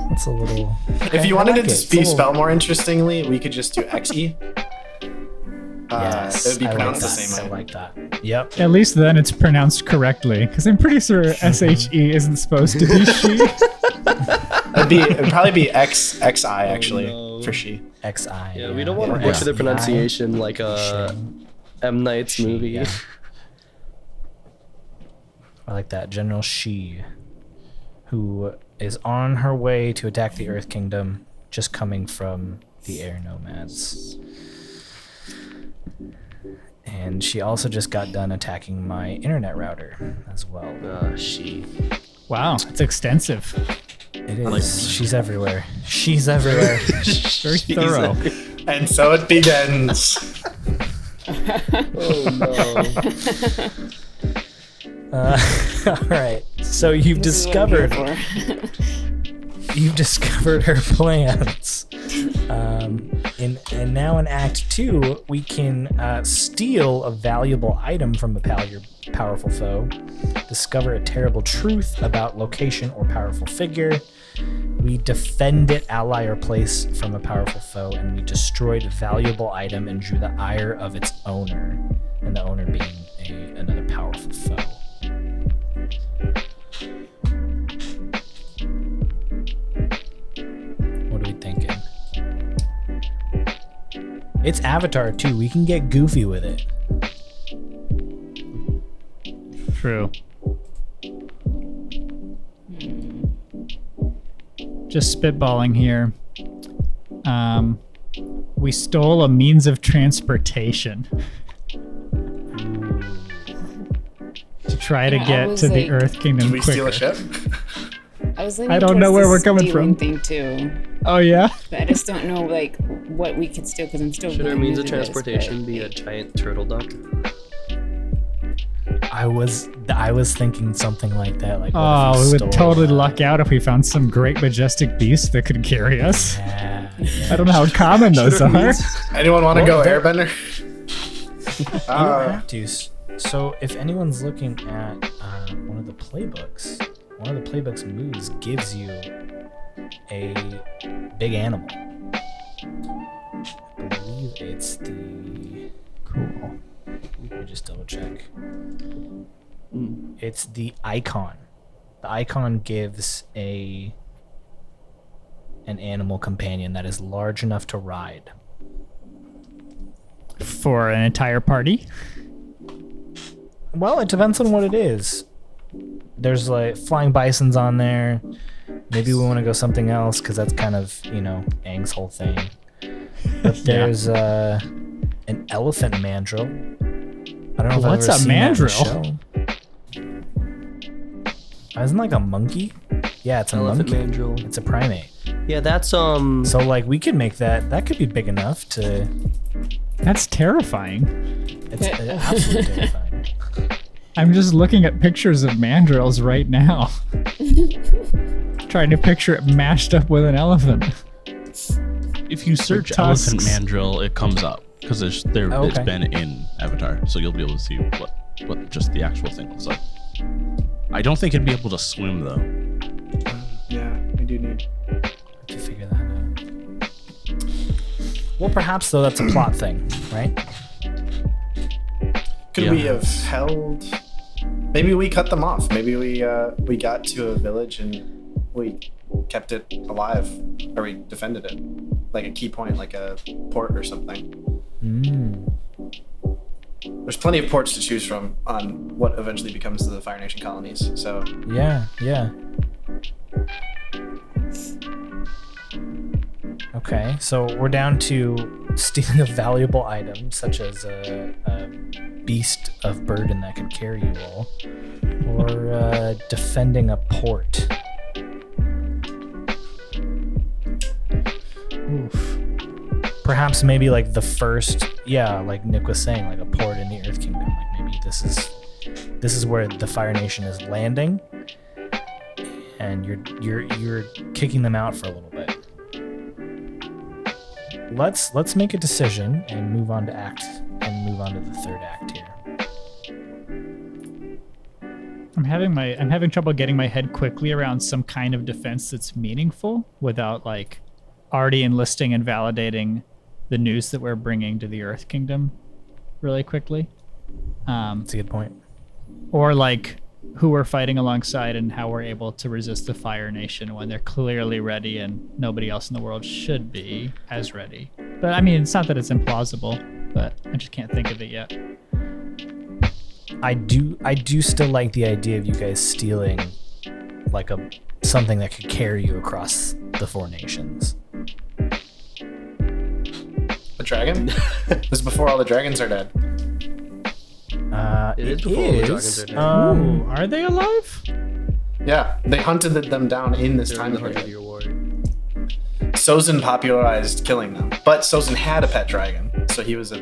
Speaker 2: That's a little.
Speaker 5: If you
Speaker 2: I
Speaker 5: wanted
Speaker 2: like
Speaker 5: it
Speaker 2: it.
Speaker 5: to
Speaker 2: It's
Speaker 5: be
Speaker 2: little-
Speaker 5: spelled more interestingly, we could just do X E. Uh,
Speaker 2: Yes,
Speaker 5: it would be
Speaker 2: I like
Speaker 5: pronounced the
Speaker 2: that.
Speaker 5: same
Speaker 2: I
Speaker 5: way.
Speaker 2: like that. Yep.
Speaker 4: At least then it's pronounced correctly, because I'm pretty sure SHE isn't supposed to be she.
Speaker 5: It'd be it'd probably be X X I actually
Speaker 3: no.
Speaker 5: for she.
Speaker 2: X I.
Speaker 3: Yeah, we don't want to
Speaker 2: Or
Speaker 3: butcher the pronunciation like a M Night's
Speaker 2: She,
Speaker 3: movie.
Speaker 2: yeah. I like that. General Shi, who is on her way to attack the Earth Kingdom, just coming from the air nomads. And she also just got done attacking my internet router as well.
Speaker 3: Uh, she.
Speaker 4: Wow, it's extensive.
Speaker 2: It is. She's everywhere. She's everywhere.
Speaker 4: Very thorough.
Speaker 5: And so it begins.
Speaker 3: Oh no.
Speaker 2: Uh, all right. So you've
Speaker 7: This is what I'm here
Speaker 2: discovered you've discovered her plans. Um, in, and now in Act Two, we can uh, steal a valuable item from a pal- your powerful foe, discover a terrible truth about location or powerful figure. We defend it, ally, or place from a powerful foe, and we destroyed a valuable item and drew the ire of its owner, and the owner being a, another powerful foe. What are we thinking? It's Avatar too. We can get goofy with it.
Speaker 4: True. Just spitballing here. Um, we stole a means of transportation to try to
Speaker 7: Yeah, I
Speaker 4: get
Speaker 7: was
Speaker 4: to the Earth Kingdom
Speaker 5: Did we
Speaker 4: quicker.
Speaker 5: steal a ship?
Speaker 7: I was leaning
Speaker 4: I don't know where we're coming from.
Speaker 7: Thing too,
Speaker 4: Oh yeah.
Speaker 7: but I just don't know like what we could steal because I'm still.
Speaker 3: Should our means
Speaker 7: new
Speaker 3: of
Speaker 7: to this,
Speaker 3: transportation
Speaker 7: but-
Speaker 3: be a giant turtle duck?
Speaker 2: I was I was thinking something like that. Like,
Speaker 4: Oh, we
Speaker 2: we
Speaker 4: would totally
Speaker 2: uh,
Speaker 4: luck out if we found some great majestic beast that could carry us.
Speaker 2: Yeah,
Speaker 4: I don't know how common those are.
Speaker 5: Anyone want to go airbender?
Speaker 2: You don't
Speaker 5: Uh,
Speaker 2: have to. So if anyone's looking at uh, one of the playbooks, one of the playbooks moves gives you a big animal. I believe it's the.
Speaker 4: Cool.
Speaker 2: Let me just double check. It's the icon. The icon gives a an animal companion that is large enough to ride.
Speaker 4: For an entire party.
Speaker 2: Well, it depends on what it is. There's like flying bisons on there. Maybe we want to go something else because that's kind of you know Aang's whole thing. But
Speaker 4: Yeah.
Speaker 2: there's uh, an elephant mandrill. I don't know if
Speaker 4: What's
Speaker 2: I've ever
Speaker 4: a
Speaker 2: seen that in the
Speaker 4: mandrill?
Speaker 2: show. Isn't like a monkey? Yeah, it's a
Speaker 3: Elephant
Speaker 2: monkey.
Speaker 3: mandrill.
Speaker 2: It's a primate.
Speaker 3: Yeah, that's um.
Speaker 2: So like we could make that. That could be big enough to.
Speaker 4: That's terrifying.
Speaker 2: It's uh, absolutely terrifying.
Speaker 4: I'm just looking at pictures of mandrills right now. Trying to picture it mashed up with an elephant.
Speaker 6: If you search elephant mandrill, it comes up because there's there
Speaker 2: Oh,
Speaker 6: it's
Speaker 2: okay.
Speaker 6: been in Avatar, so you'll be able to see what what just the actual thing looks like. I don't think it'd be able to swim though.
Speaker 5: yeah, we do need.
Speaker 2: to figure that out. Well, perhaps though that's a plot thing, right?
Speaker 5: Could
Speaker 6: Yeah.
Speaker 5: we have held? Maybe we cut them off. Maybe we uh, we got to a village and we kept it alive, or we defended it, like a key point, like a port or something.
Speaker 2: Mm.
Speaker 5: There's plenty of ports to choose from on what eventually becomes the Fire Nation colonies. So
Speaker 2: Yeah, yeah. Okay, so we're down to stealing a valuable item such as a, a beast of burden that could carry you all, or uh, defending a port. Oof. Perhaps maybe like the first, yeah, like Nick was saying, like a port in the Earth Kingdom. Like maybe this is this is where the Fire Nation is landing, and you're you're you're kicking them out for a little bit. Let's let's make a decision and move on to act and move on to the third act here.
Speaker 4: I'm having my I'm having trouble getting my head quickly around some kind of defense that's meaningful without like already enlisting and validating the news that we're bringing to the Earth Kingdom really quickly. Um,
Speaker 2: That's a good point.
Speaker 4: or like who we're fighting alongside and how we're able to resist the Fire Nation when they're clearly ready and nobody else in the world should be as ready. But I mean, it's not that it's implausible, but I just can't think of it yet.
Speaker 2: I do I do still like the idea of you guys stealing like a something that could carry you across the four nations.
Speaker 5: A dragon? this is before all the dragons are dead.
Speaker 2: Uh,
Speaker 3: It is
Speaker 2: it
Speaker 3: before all the
Speaker 2: is,
Speaker 3: dragons are.
Speaker 2: Um,
Speaker 4: Ooh, are they alive?
Speaker 5: Yeah, they hunted them down in this
Speaker 3: They're
Speaker 5: time period.
Speaker 3: Hundred Year War.
Speaker 5: Sozin popularized killing them, but Sozin had a pet dragon, so he was a,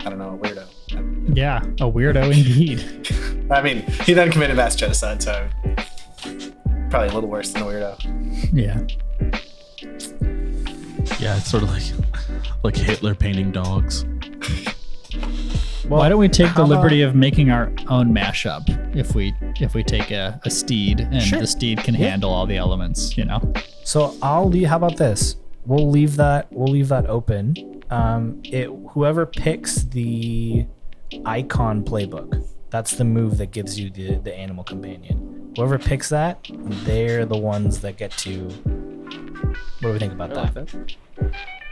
Speaker 5: I don't know, a weirdo.
Speaker 4: Yeah, a weirdo indeed.
Speaker 5: I mean, he then committed mass genocide, so probably a little worse than a weirdo.
Speaker 4: yeah.
Speaker 6: Yeah, it's sort of like like Hitler painting dogs.
Speaker 4: Why don't we take the
Speaker 2: how
Speaker 4: liberty of making our own mashup if we if we take a, a steed and
Speaker 2: Sure.
Speaker 4: the steed can
Speaker 2: Yeah.
Speaker 4: handle all the elements, you know?
Speaker 2: So I'll leave. How about this? We'll leave that. We'll leave that open. Um, it whoever picks the icon playbook, that's the move that gives you the the animal companion. Whoever picks that, they're the ones that get to. What do we think about
Speaker 3: I like
Speaker 2: that?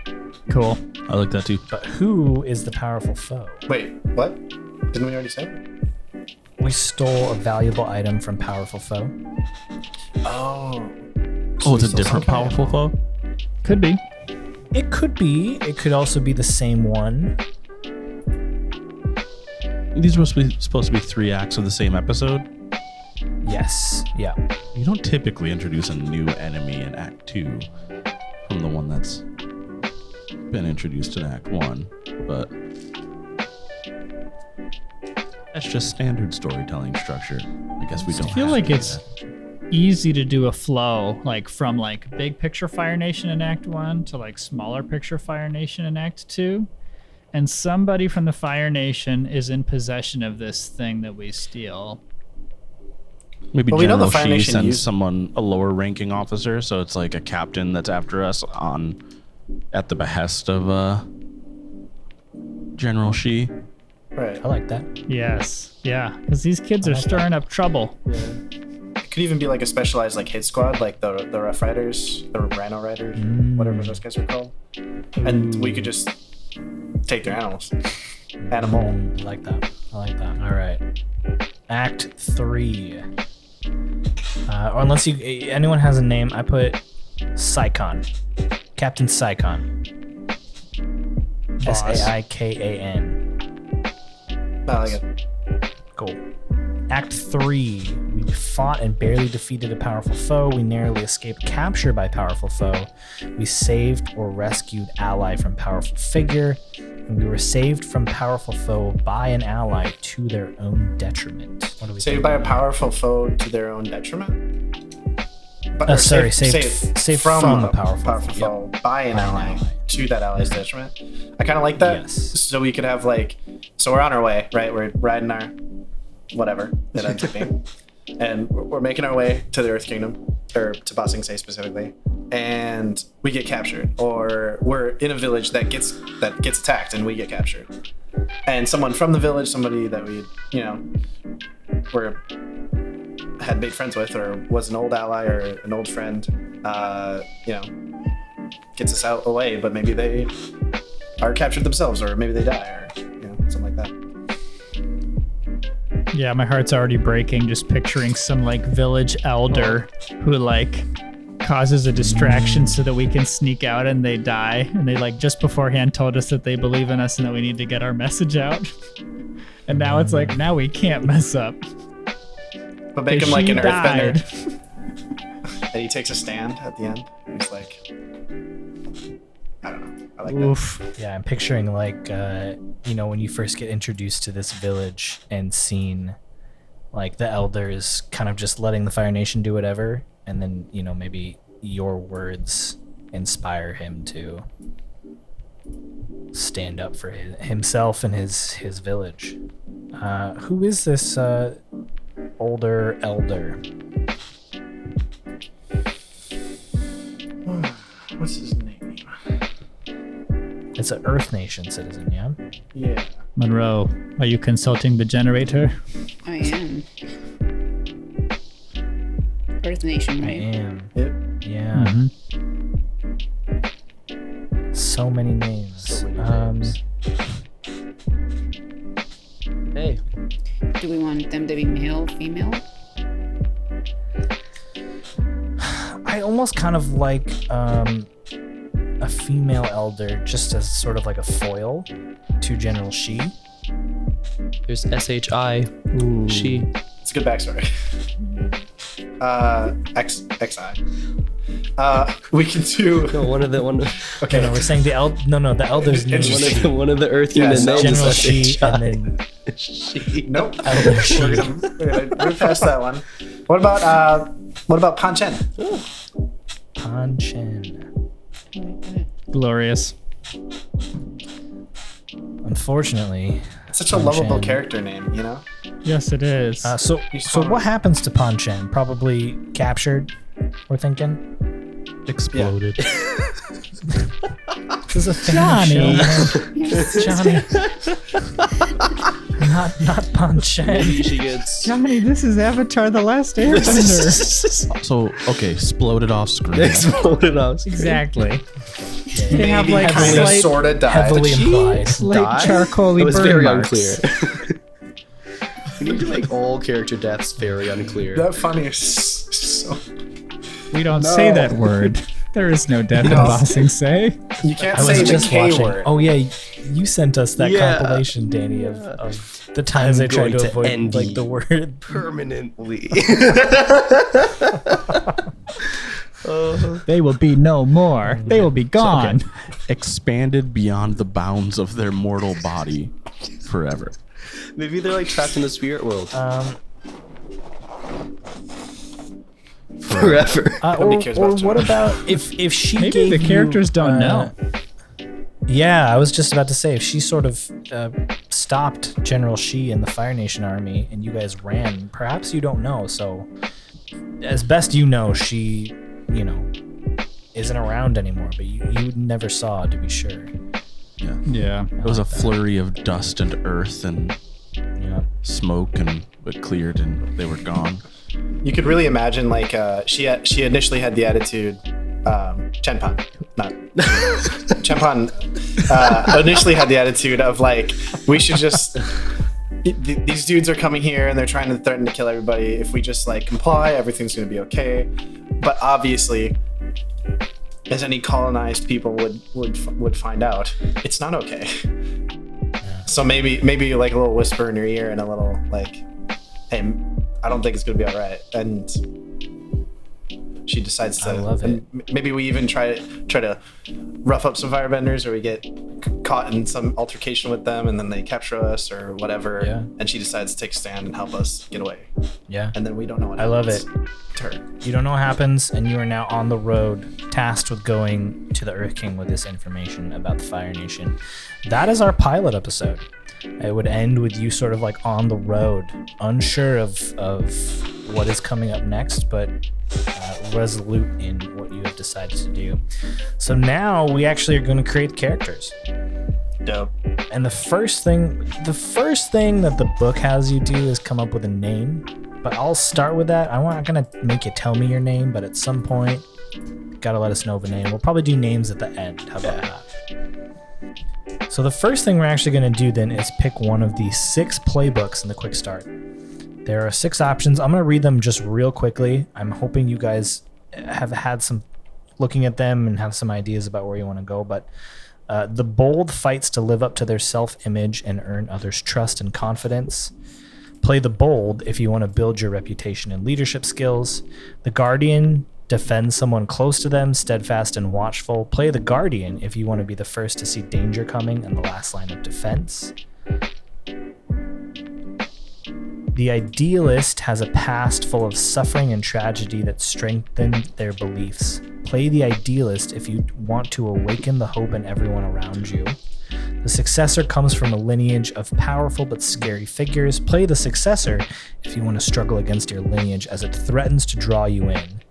Speaker 3: That.
Speaker 4: Cool.
Speaker 6: I like that too.
Speaker 2: But who is the powerful foe?
Speaker 5: Wait, what? Didn't we already say?
Speaker 2: We stole a valuable item from powerful foe.
Speaker 5: Oh.
Speaker 6: Oh, it's a different powerful foe.
Speaker 4: Could be.
Speaker 2: It could be. It could also be the same one.
Speaker 6: These were be, supposed to be three acts of the same episode.
Speaker 2: Yes. Yeah.
Speaker 6: You don't typically introduce a new enemy in Act Two from the one that's been introduced in Act One, but that's just standard storytelling structure. I guess we don't
Speaker 4: I feel
Speaker 6: have
Speaker 4: like
Speaker 6: to
Speaker 4: it's
Speaker 6: that.
Speaker 4: easy to do a flow like from like big picture Fire Nation in Act 1 to like smaller picture Fire Nation in Act 2. And somebody from the Fire Nation is in possession of this thing that we steal.
Speaker 6: maybe
Speaker 5: Well, we know the Fire
Speaker 6: Shi
Speaker 5: Nation
Speaker 6: sends
Speaker 5: used-
Speaker 6: someone a lower ranking officer, so it's like a captain that's after us on at the behest of uh General Shi.
Speaker 5: Right.
Speaker 2: I like that.
Speaker 4: Yes. Yeah. Because these kids are stirring up trouble. Yeah.
Speaker 5: It could even be like a specialized like hit squad, like the the Rough Riders, the Rhino Riders, whatever those guys are called. And we could just take their animals. Animal.
Speaker 2: Mm, I like that. I like that. All right. Act three. Uh, or unless you anyone has a name, I put Saikan. Captain Saikan. S A I K A N.
Speaker 5: I like it.
Speaker 2: Cool. Act 3. We fought and barely defeated a powerful foe. We narrowly escaped capture by powerful foe. We saved or rescued ally from powerful figure. And we were saved from powerful foe by an ally to their own detriment. What do we
Speaker 5: Saved by a powerful foe to their own detriment. But,
Speaker 2: Uh,
Speaker 5: or
Speaker 2: sorry, saved- saved from a powerful foe,
Speaker 5: foe by an
Speaker 2: By an
Speaker 5: ally
Speaker 2: ally.
Speaker 5: to that ally's detriment. I kind of like that.
Speaker 2: Yes.
Speaker 5: So we could have like, so we're on our way, right? We're riding our whatever that ends up being, and we're making our way to the Earth Kingdom or to Ba Sing Se specifically, and we get captured, or we're in a village that gets that gets attacked and we get captured, and someone from the village, somebody that we you know were had made friends with or was an old ally or an old friend, uh, you know, gets us out away, but maybe they are captured themselves or maybe they die or you know something like that.
Speaker 4: Yeah, my heart's already breaking just picturing some like village elder who like causes a distraction so that we can sneak out and they die. And they like just beforehand told us that they believe in us and that we need to get our message out. And now it's like now we can't mess up.
Speaker 5: But make him like an
Speaker 4: died.
Speaker 5: earthbender. And he takes a stand at the end. He's like, I don't know. I like that.
Speaker 2: Yeah, I'm picturing like uh, you know when you first get introduced to this village and seen like the elders kind of just letting the Fire Nation do whatever, and then you know maybe your words inspire him to stand up for his, himself and his his village. Uh, who is this uh, older elder?
Speaker 5: What's his name?
Speaker 2: It's an Earth Nation citizen, yeah.
Speaker 5: Yeah.
Speaker 4: Monroe, are you consulting the generator?
Speaker 7: I am. Earth Nation,
Speaker 2: I
Speaker 7: right?
Speaker 2: am.
Speaker 5: Yep.
Speaker 2: Yeah.
Speaker 4: Mhm.
Speaker 2: So many names.
Speaker 3: So many
Speaker 2: um,
Speaker 3: names. Hey,
Speaker 7: Do we want them to be male, female?
Speaker 2: I almost kind of like um, a female elder just as sort of like a foil to General Shi.
Speaker 3: there's SHI. She.
Speaker 5: It's a good backstory. Uh, X XI. Uh, we can do.
Speaker 3: No, one of the one.
Speaker 2: Okay, no, we're saying the el- no, no, the elder's name
Speaker 3: One of the one of the Earth
Speaker 5: Yeah,
Speaker 3: human
Speaker 2: General Shi,
Speaker 3: SHI.
Speaker 2: and then
Speaker 3: She.
Speaker 5: Nope.
Speaker 2: Elder Shi.
Speaker 5: We're gonna, we're gonna move past that one. What about uh? What about Panchen?
Speaker 2: Pan Chen.
Speaker 4: Glorious.
Speaker 2: Unfortunately,
Speaker 5: Such a lovable
Speaker 2: Panchen.
Speaker 5: character name, you know.
Speaker 4: Yes, it is.
Speaker 2: uh, so so what happens to Pan Chen? Probably captured. We're thinking.
Speaker 6: Exploded.
Speaker 2: This is a
Speaker 4: Johnny.
Speaker 2: family show, man. Johnny. not not Pan Chen.
Speaker 3: She gets.
Speaker 4: Johnny, this is Avatar: The Last Airbender.
Speaker 6: so okay, exploded off screen.
Speaker 3: Exploded out.
Speaker 4: exactly. They have like
Speaker 5: kind of
Speaker 4: slight,
Speaker 5: sorta died.
Speaker 2: Heavily implied.
Speaker 4: slight
Speaker 5: die?
Speaker 4: charcoaly
Speaker 3: It was very
Speaker 4: marks.
Speaker 3: unclear. we need to make all character deaths very unclear.
Speaker 5: That funny is so.
Speaker 4: We don't say that word. There is no death in
Speaker 5: Ba
Speaker 4: Sing Se.
Speaker 5: You can't
Speaker 2: I
Speaker 5: say
Speaker 2: was
Speaker 5: the
Speaker 2: just
Speaker 5: K
Speaker 2: watching.
Speaker 5: word.
Speaker 2: Oh yeah, you sent us that
Speaker 3: Yeah.
Speaker 2: compilation, Danny, of, of the times
Speaker 3: I'm
Speaker 2: I tried to,
Speaker 3: to
Speaker 2: avoid
Speaker 3: end
Speaker 2: like the word.
Speaker 3: Permanently.
Speaker 4: They will be no more. They will be gone.
Speaker 6: Expanded beyond the bounds of their mortal body forever.
Speaker 3: Maybe they're like trapped in the spirit world
Speaker 2: Um,
Speaker 3: forever.
Speaker 2: uh, or
Speaker 5: cares
Speaker 2: or
Speaker 5: about
Speaker 2: what about if if she
Speaker 4: Maybe
Speaker 2: gave
Speaker 4: the
Speaker 2: you,
Speaker 4: characters don't
Speaker 2: uh,
Speaker 4: know.
Speaker 2: Yeah, I was just about to say if she sort of uh, stopped General Shi and the Fire Nation army, and you guys ran, perhaps you don't know. So, as best you know, she, you know, isn't around anymore. But you, you never saw, to be sure.
Speaker 6: Yeah.
Speaker 4: Yeah.
Speaker 6: It was a flurry of dust and earth and
Speaker 2: Yeah.
Speaker 6: smoke, and it cleared, and they were gone.
Speaker 5: You could really imagine like uh, she had, she initially had the attitude. Um, Chenpan, not Chenpan, uh, initially had the attitude of like we should just. th- These dudes are coming here and they're trying to threaten to kill everybody. If we just like comply, everything's gonna be okay. But obviously, as any colonized people would would would find out, it's not okay. So maybe maybe like a little whisper in your ear and a little like, "Hey, I don't think it's gonna be all right." And she decides to.
Speaker 2: I love
Speaker 5: m- Maybe we even try try to rough up some firebenders, or we get caught in some altercation with them, and then they capture us or whatever.
Speaker 2: Yeah.
Speaker 5: And she decides to take a stand and help us get away,
Speaker 2: Yeah.
Speaker 5: and then we don't know what.
Speaker 2: I love
Speaker 5: it. to her.
Speaker 2: You don't know what happens, and you are now on the road, tasked with going to the Earth King with this information about the Fire Nation. That is our pilot episode. It would end with you sort of like on the road, unsure of of what is coming up next, but uh, resolute in what you have decided to do. So now we actually are going to create characters.
Speaker 5: Dope.
Speaker 2: And the first thing, the first thing that the book has you do is come up with a name. But I'll start with that. I'm not gonna make you tell me your name, but at some point, gotta let us know the name. We'll probably do names at the end. How about that? So the first thing we're actually gonna do then is pick one of the six playbooks in the quick start. There are six options. I'm gonna read them just real quickly. I'm hoping you guys have had some looking at them and have some ideas about where you want to go. But uh, the bold fights to live up to their self image and earn others' trust and confidence. Play the bold if you want to build your reputation and leadership skills. The guardian defends someone close to them, steadfast and watchful. Play the guardian if you want to be the first to see danger coming and the last line of defense. The idealist has a past full of suffering and tragedy that strengthened their beliefs. Play the idealist if you want to awaken the hope in everyone around you. The successor comes from a lineage of powerful but scary figures. Play the successor if you want to struggle against your lineage as it threatens to draw you in.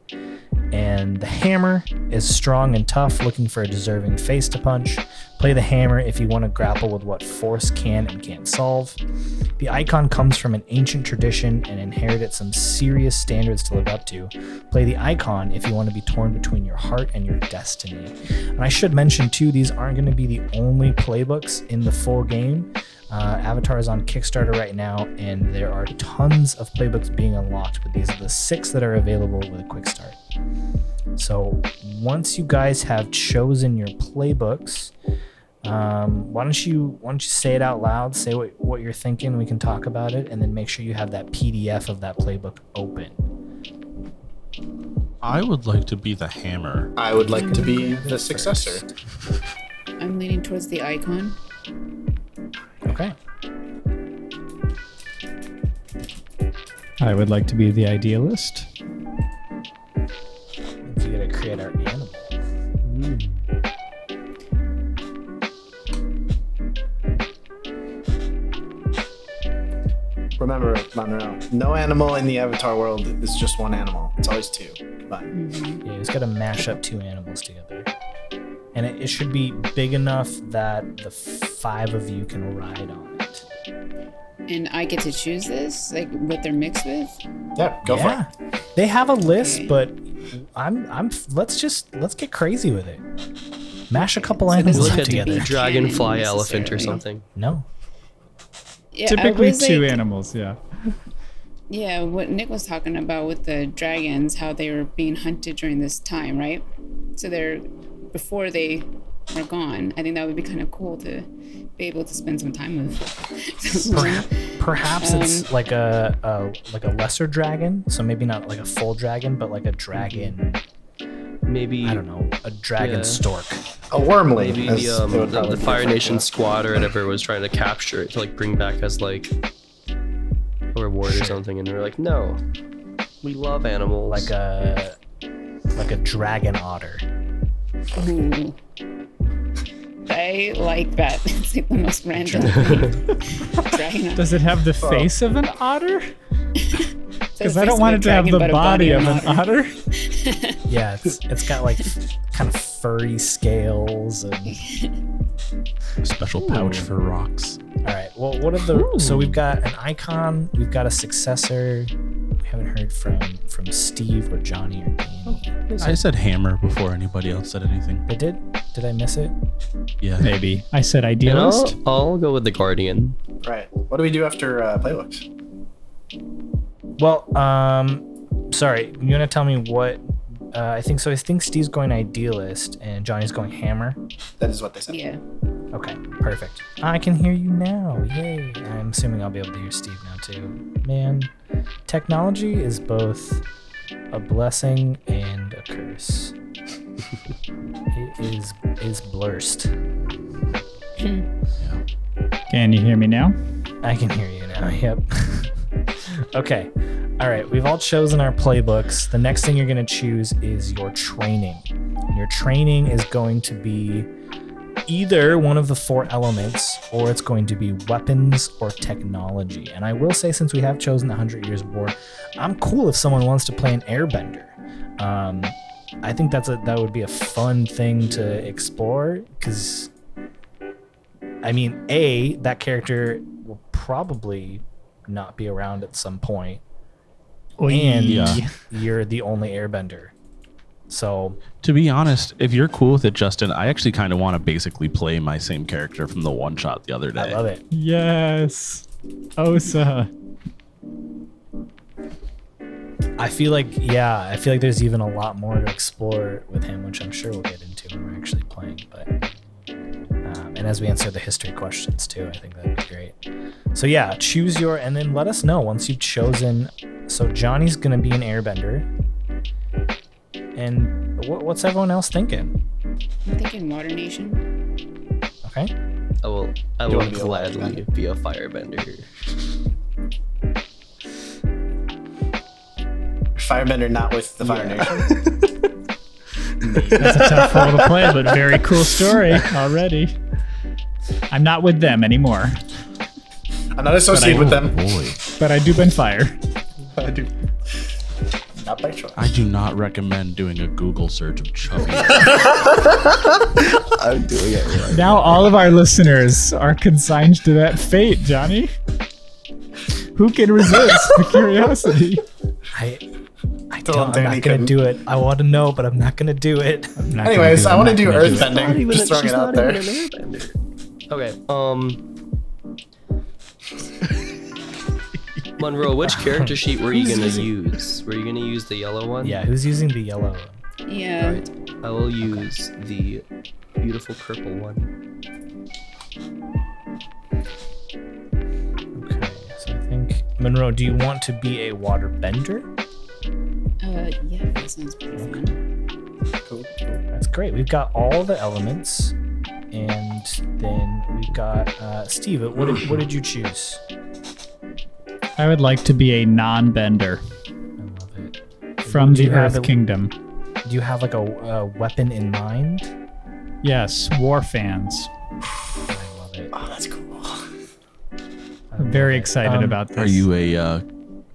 Speaker 2: And the hammer is strong and tough, looking for a deserving face to punch. Play the hammer if you want to grapple with what force can and can't solve. The icon comes from an ancient tradition and inherited some serious standards to live up to. Play the icon if you want to be torn between your heart and your destiny. And I should mention too, these aren't going to be the only playbooks in the full game. Uh, Avatar is on Kickstarter right now, and there are tons of playbooks being unlocked, but these are the six that are available with a quick start. So once you guys have chosen your playbooks, um, why don't you why don't you say it out loud? Say what, what you're thinking. We can talk about it, and then make sure you have that PDF of that playbook open.
Speaker 6: I would like to be the hammer.
Speaker 5: I would like to be the successor.
Speaker 7: I'm leaning towards the icon.
Speaker 2: Okay.
Speaker 4: I would like to be the idealist.
Speaker 2: So you gotta create our animal.
Speaker 5: Remember, Monroe, no animal in the Avatar world is just one animal. It's always two. But
Speaker 7: Mm-hmm.
Speaker 2: Yeah, you just gotta mash up two animals together. And it, it should be big enough that the five of you can ride on it.
Speaker 7: And I get to choose this, like what they're mixed with.
Speaker 5: Yeah, go for it.
Speaker 2: They have a list,
Speaker 7: Okay.
Speaker 2: but I'm I'm let's just let's get crazy with it. Mash a couple
Speaker 7: So
Speaker 2: animals up
Speaker 3: Look
Speaker 2: together.
Speaker 3: the dragonfly elephant or something.
Speaker 2: No.
Speaker 7: Yeah,
Speaker 4: Typically
Speaker 7: was,
Speaker 4: two
Speaker 7: like-
Speaker 4: animals, yeah.
Speaker 7: Yeah, what Nick was talking about with the dragons, how they were being hunted during this time, right? So they're before they are gone. I think that would be kind of cool to be able to spend some time with.
Speaker 2: Perha- perhaps it's
Speaker 7: Um,
Speaker 2: like a, a like a lesser dragon, so maybe not like a full dragon, but like a dragon.
Speaker 3: Maybe
Speaker 2: I don't know, a dragon
Speaker 3: Yeah.
Speaker 2: stork.
Speaker 5: A wormling.
Speaker 3: maybe
Speaker 5: as
Speaker 3: the, um, the, the Fire Nation
Speaker 5: it.
Speaker 3: squad or whatever was trying to capture it to like bring back as like a reward or something, and they're like, no, we love animals.
Speaker 2: Like a like a dragon otter.
Speaker 7: Ooh. I like that. It's like the most random thing.
Speaker 4: Does it have the oh. face of an otter?
Speaker 7: Because
Speaker 4: Because I don't want it to have the body of an otter.
Speaker 2: Yeah, it's it's got like kind of furry scales and
Speaker 6: Special pouch for rocks.
Speaker 2: all right. Well, what are the so we've got an icon, we've got a successor. We haven't heard from from Steve or Johnny or Danny.
Speaker 6: I said hammer before anybody else said anything.
Speaker 2: They did? Did I miss it?
Speaker 6: Yeah.
Speaker 4: Maybe. I said idealist.
Speaker 3: I'll, I'll go with the Guardian.
Speaker 5: Right. What do we do after uh, playbooks?
Speaker 2: Well, um, sorry. You want to tell me what? Uh, I think so. I think Steve's going idealist and Johnny's going hammer.
Speaker 5: That is what they said.
Speaker 7: Yeah.
Speaker 2: Okay, perfect. I can hear you now. Yay. I'm assuming I'll be able to hear Steve now too. Man, technology is both a blessing and a curse. it is is blurst. Hmm.
Speaker 4: Can you hear me now?
Speaker 2: I can hear you now. Yep. okay. All right. We've all chosen our playbooks. The next thing you're going to choose is your training. Your training is going to be either one of the four elements or it's going to be weapons or technology. And I will say, since we have chosen the 100 Years of War, I'm cool if someone wants to play an airbender. Um, I think that's a that would be a fun thing to explore because I mean, A, that character will probably not be around at some point. And
Speaker 6: Yeah.
Speaker 2: you're the only airbender. So,
Speaker 6: To be honest, if you're cool with it, Justin, I actually kind of want to basically play my same character from the one shot the other day.
Speaker 2: I love it.
Speaker 4: Yes. Osa.
Speaker 2: I feel like yeah, I feel like there's even a lot more to explore with him, which I'm sure we'll get into when we're actually playing. But um, and as we answer the history questions too, I think that'd be great. So yeah, choose your and then let us know once you've chosen. So Johnny's gonna be an airbender. And what, what's everyone else thinking?
Speaker 7: I'm thinking Water Nation.
Speaker 2: Okay.
Speaker 3: I will. I will
Speaker 5: wanna be a
Speaker 3: gladly be a firebender.
Speaker 5: Firebender, not with the Fire Nation.
Speaker 4: That's a tough role to play, but very cool story already. I'm not with them anymore,
Speaker 5: I'm not associated with them.
Speaker 6: Boy,
Speaker 4: but I do bend fire.
Speaker 5: I do. Not by choice.
Speaker 6: I do not recommend doing a Google search of chubby.
Speaker 5: I'm doing it right.
Speaker 4: Now all of our listeners are consigned to that fate, Johnny. Who can resist the curiosity?
Speaker 2: I I
Speaker 5: Still
Speaker 2: don't, I'm
Speaker 5: Danny
Speaker 2: not gonna
Speaker 5: couldn't.
Speaker 2: do it. I want to know, but I'm not gonna do it.
Speaker 4: I'm not gonna
Speaker 5: Anyways,
Speaker 4: do it.
Speaker 5: I
Speaker 4: I'm
Speaker 5: want to
Speaker 4: not
Speaker 5: do
Speaker 4: gonna it.
Speaker 5: earthbending. Just throwing
Speaker 3: she's
Speaker 5: it out
Speaker 3: not
Speaker 5: there.
Speaker 3: even an airbender. Okay. Um. Monroe, which character sheet were you gonna use? Were you gonna use the yellow one?
Speaker 2: Yeah, who's using the yellow? One?
Speaker 7: Yeah.
Speaker 3: Right. I will use the beautiful purple one.
Speaker 2: Okay, so I think Monroe, do you want to be a water bender?
Speaker 7: Uh, yeah, that sounds pretty fun.
Speaker 5: Cool.
Speaker 2: That's great. We've got all the elements, and then we've got uh, Steve. What did, what did you choose?
Speaker 4: I would like to be a non-bender
Speaker 2: I love it.
Speaker 4: from
Speaker 2: Do
Speaker 4: the
Speaker 2: you have
Speaker 4: Earth
Speaker 2: a-
Speaker 4: Kingdom.
Speaker 2: Do you have like a, a weapon in mind?
Speaker 4: Yes, war fans.
Speaker 2: I love it.
Speaker 5: Oh, that's cool.
Speaker 2: I
Speaker 4: I'm very
Speaker 2: it.
Speaker 4: excited
Speaker 2: Um,
Speaker 4: about this.
Speaker 6: Are you a uh,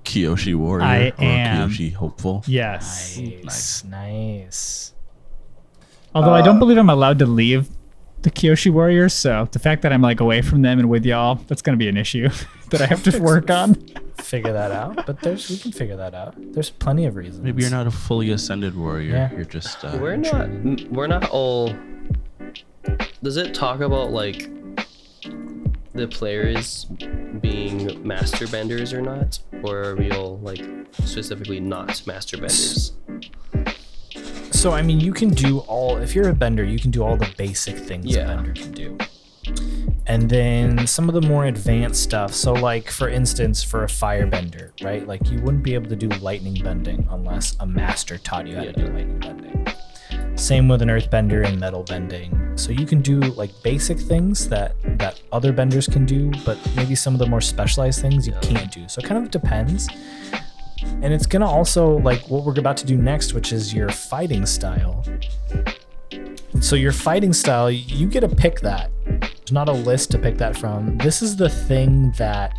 Speaker 6: Kyoshi warrior
Speaker 4: I
Speaker 6: or
Speaker 4: am.
Speaker 6: Kyoshi hopeful?
Speaker 4: Yes.
Speaker 2: Nice, nice.
Speaker 4: Although I
Speaker 5: Uh,
Speaker 4: don't believe I'm allowed to leave the Kyoshi Warriors, so the fact that I'm like away from them and with y'all, that's gonna be an issue that I have to work on.
Speaker 2: Figure that out, but there's we can figure that out. There's plenty of reasons.
Speaker 6: Maybe you're not a fully ascended warrior.
Speaker 2: Yeah.
Speaker 6: You're just. Uh,
Speaker 3: We're not. m- We're not all. Does it talk about like the players being master benders or not, or are we all like specifically not master benders?
Speaker 2: So I mean, you can do all. If you're a bender, you can do all the basic things
Speaker 3: Yeah.
Speaker 2: a bender can do. And then some of the more advanced stuff. So like for instance, for a firebender, right? Like you wouldn't be able to do lightning bending unless a master taught you how to do lightning bending. Same with an earthbender and metal bending. So you can do like basic things that that other benders can do, but maybe some of the more specialized things you can't do. So it kind of depends. And it's gonna also like what we're about to do next, which is your fighting style. So your fighting style, you get to pick that. There's not a list to pick that from. This is the thing that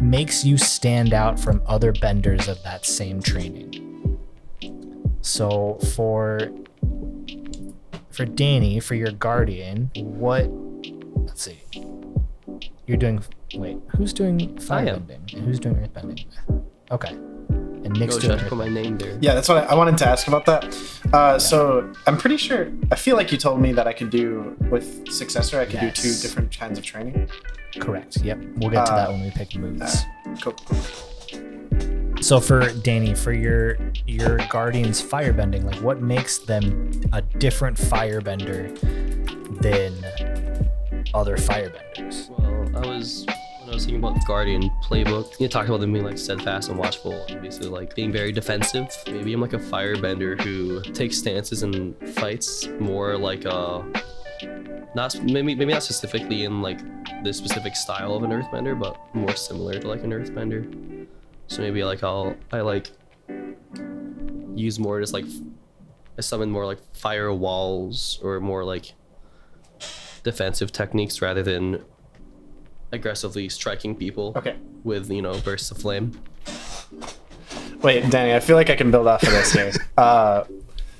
Speaker 2: makes you stand out from other benders of that same training. So for for Danny, for your guardian, what let's see. You're doing wait, who's doing firebending? Who's doing earthbending? Okay. And Nick's
Speaker 3: Oh,
Speaker 2: doing
Speaker 3: should I put my name there?
Speaker 5: Yeah, that's what I, I wanted to ask about that. Uh, So I'm pretty sure. I feel like you told me that I could do with successor. I could do two different kinds of training.
Speaker 2: Correct. Yep. We'll get to
Speaker 5: Uh,
Speaker 2: that when we pick moves.
Speaker 5: Cool.
Speaker 2: So for Danny, for your your guardian's firebending, like what makes them a different firebender than other firebenders?
Speaker 3: Well, I was when I was thinking about Guardian playbook. You talked about them being like steadfast and watchful, and basically like being very defensive. Maybe I'm like a firebender who takes stances and fights more like a not maybe maybe not specifically in like the specific style of an earthbender, but more similar to like an earthbender. So maybe like I'll I like use more just like I summon more like fire walls or more like defensive techniques rather than aggressively striking people
Speaker 5: Okay.
Speaker 3: with you know bursts of flame.
Speaker 5: Wait, Danny, I feel like I can build off of this here.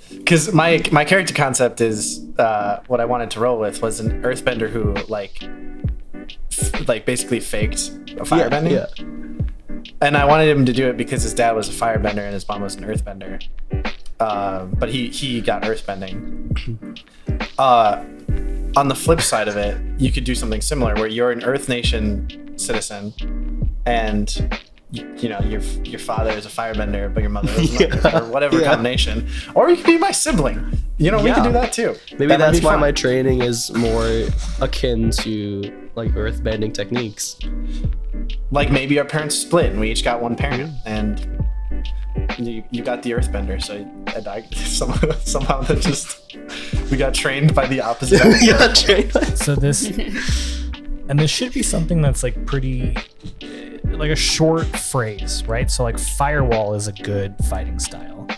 Speaker 5: Because my my character concept is uh, what I wanted to roll with was an earthbender who like f- like basically faked a firebending.
Speaker 3: Yeah.
Speaker 5: and I wanted him to do it because his dad was a firebender and his mom was an earthbender. Um, but he he got earthbending. Uh, on the flip side of it, you could do something similar where you're an Earth Nation citizen, and you, know your your father is a firebender, but your mother is not, or whatever combination. Or you could be my sibling. You know, we could do that too.
Speaker 3: Maybe
Speaker 5: That
Speaker 3: that's why
Speaker 5: fun.
Speaker 3: my training is more akin to like earth bending techniques.
Speaker 5: like maybe our parents split and we each got one parent and you, you got the earthbender so I, I, somehow, somehow that just we got trained by the opposite end.
Speaker 3: yeah, train.
Speaker 2: So this, and this should be something that's like pretty, uh, like a short phrase, right? So like firewall is a good fighting style.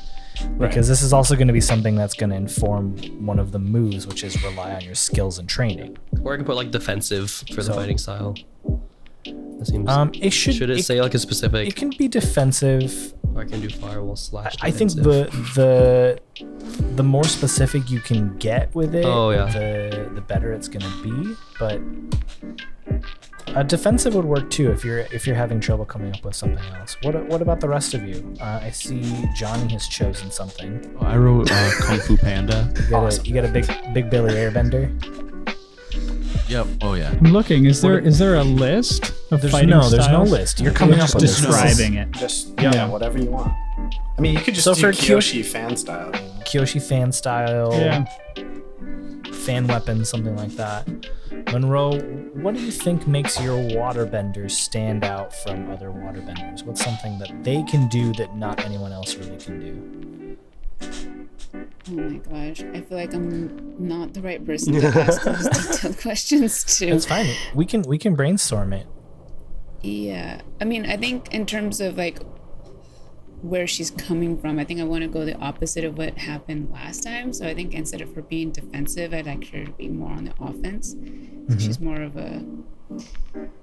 Speaker 2: Because this is also going to be something that's going to inform one of the moves, which is rely on your skills and training.
Speaker 3: Or I can put like defensive for the fighting style. That seems.
Speaker 2: Um, it should
Speaker 3: should it,
Speaker 2: it,
Speaker 3: say like a specific?
Speaker 2: it can be defensive.
Speaker 3: or I can do firewall slash.
Speaker 2: I think the the the more specific you can get with it,
Speaker 3: Oh, yeah.
Speaker 2: the the better it's going to be. But a defensive would work too if you're if you're having trouble coming up with something else. What what about the rest of you? Uh, I see Johnny has chosen something.
Speaker 6: I wrote uh, Kung Fu Panda.
Speaker 2: You got a, you got a big big Billy Airbender.
Speaker 6: Yep. Oh yeah.
Speaker 4: I'm looking. Is there is there a list of
Speaker 2: There's
Speaker 4: fighting
Speaker 2: no there's no list. You're coming
Speaker 4: You're
Speaker 2: up
Speaker 4: just
Speaker 2: with this.
Speaker 4: describing it.
Speaker 5: just
Speaker 2: Yeah.
Speaker 5: yeah. whatever you want i mean you could just
Speaker 2: So
Speaker 5: do
Speaker 2: for
Speaker 5: kyoshi fan style you?
Speaker 2: Kyoshi fan style.
Speaker 4: Yeah.
Speaker 2: fan weapon, something like that. Monroe, what do you think makes your waterbenders stand out from other waterbenders? What's something that they can do that not anyone else really can do?
Speaker 7: Oh my gosh, I feel like I'm not the right person to ask those detailed questions to.
Speaker 2: It's fine. We can we can brainstorm it.
Speaker 7: Yeah. I mean, I think in terms of like where she's coming from, I think I want to go the opposite of what happened last time. So I think instead of her being defensive, I'd like her to be more on the offense. So mm-hmm. she's more of a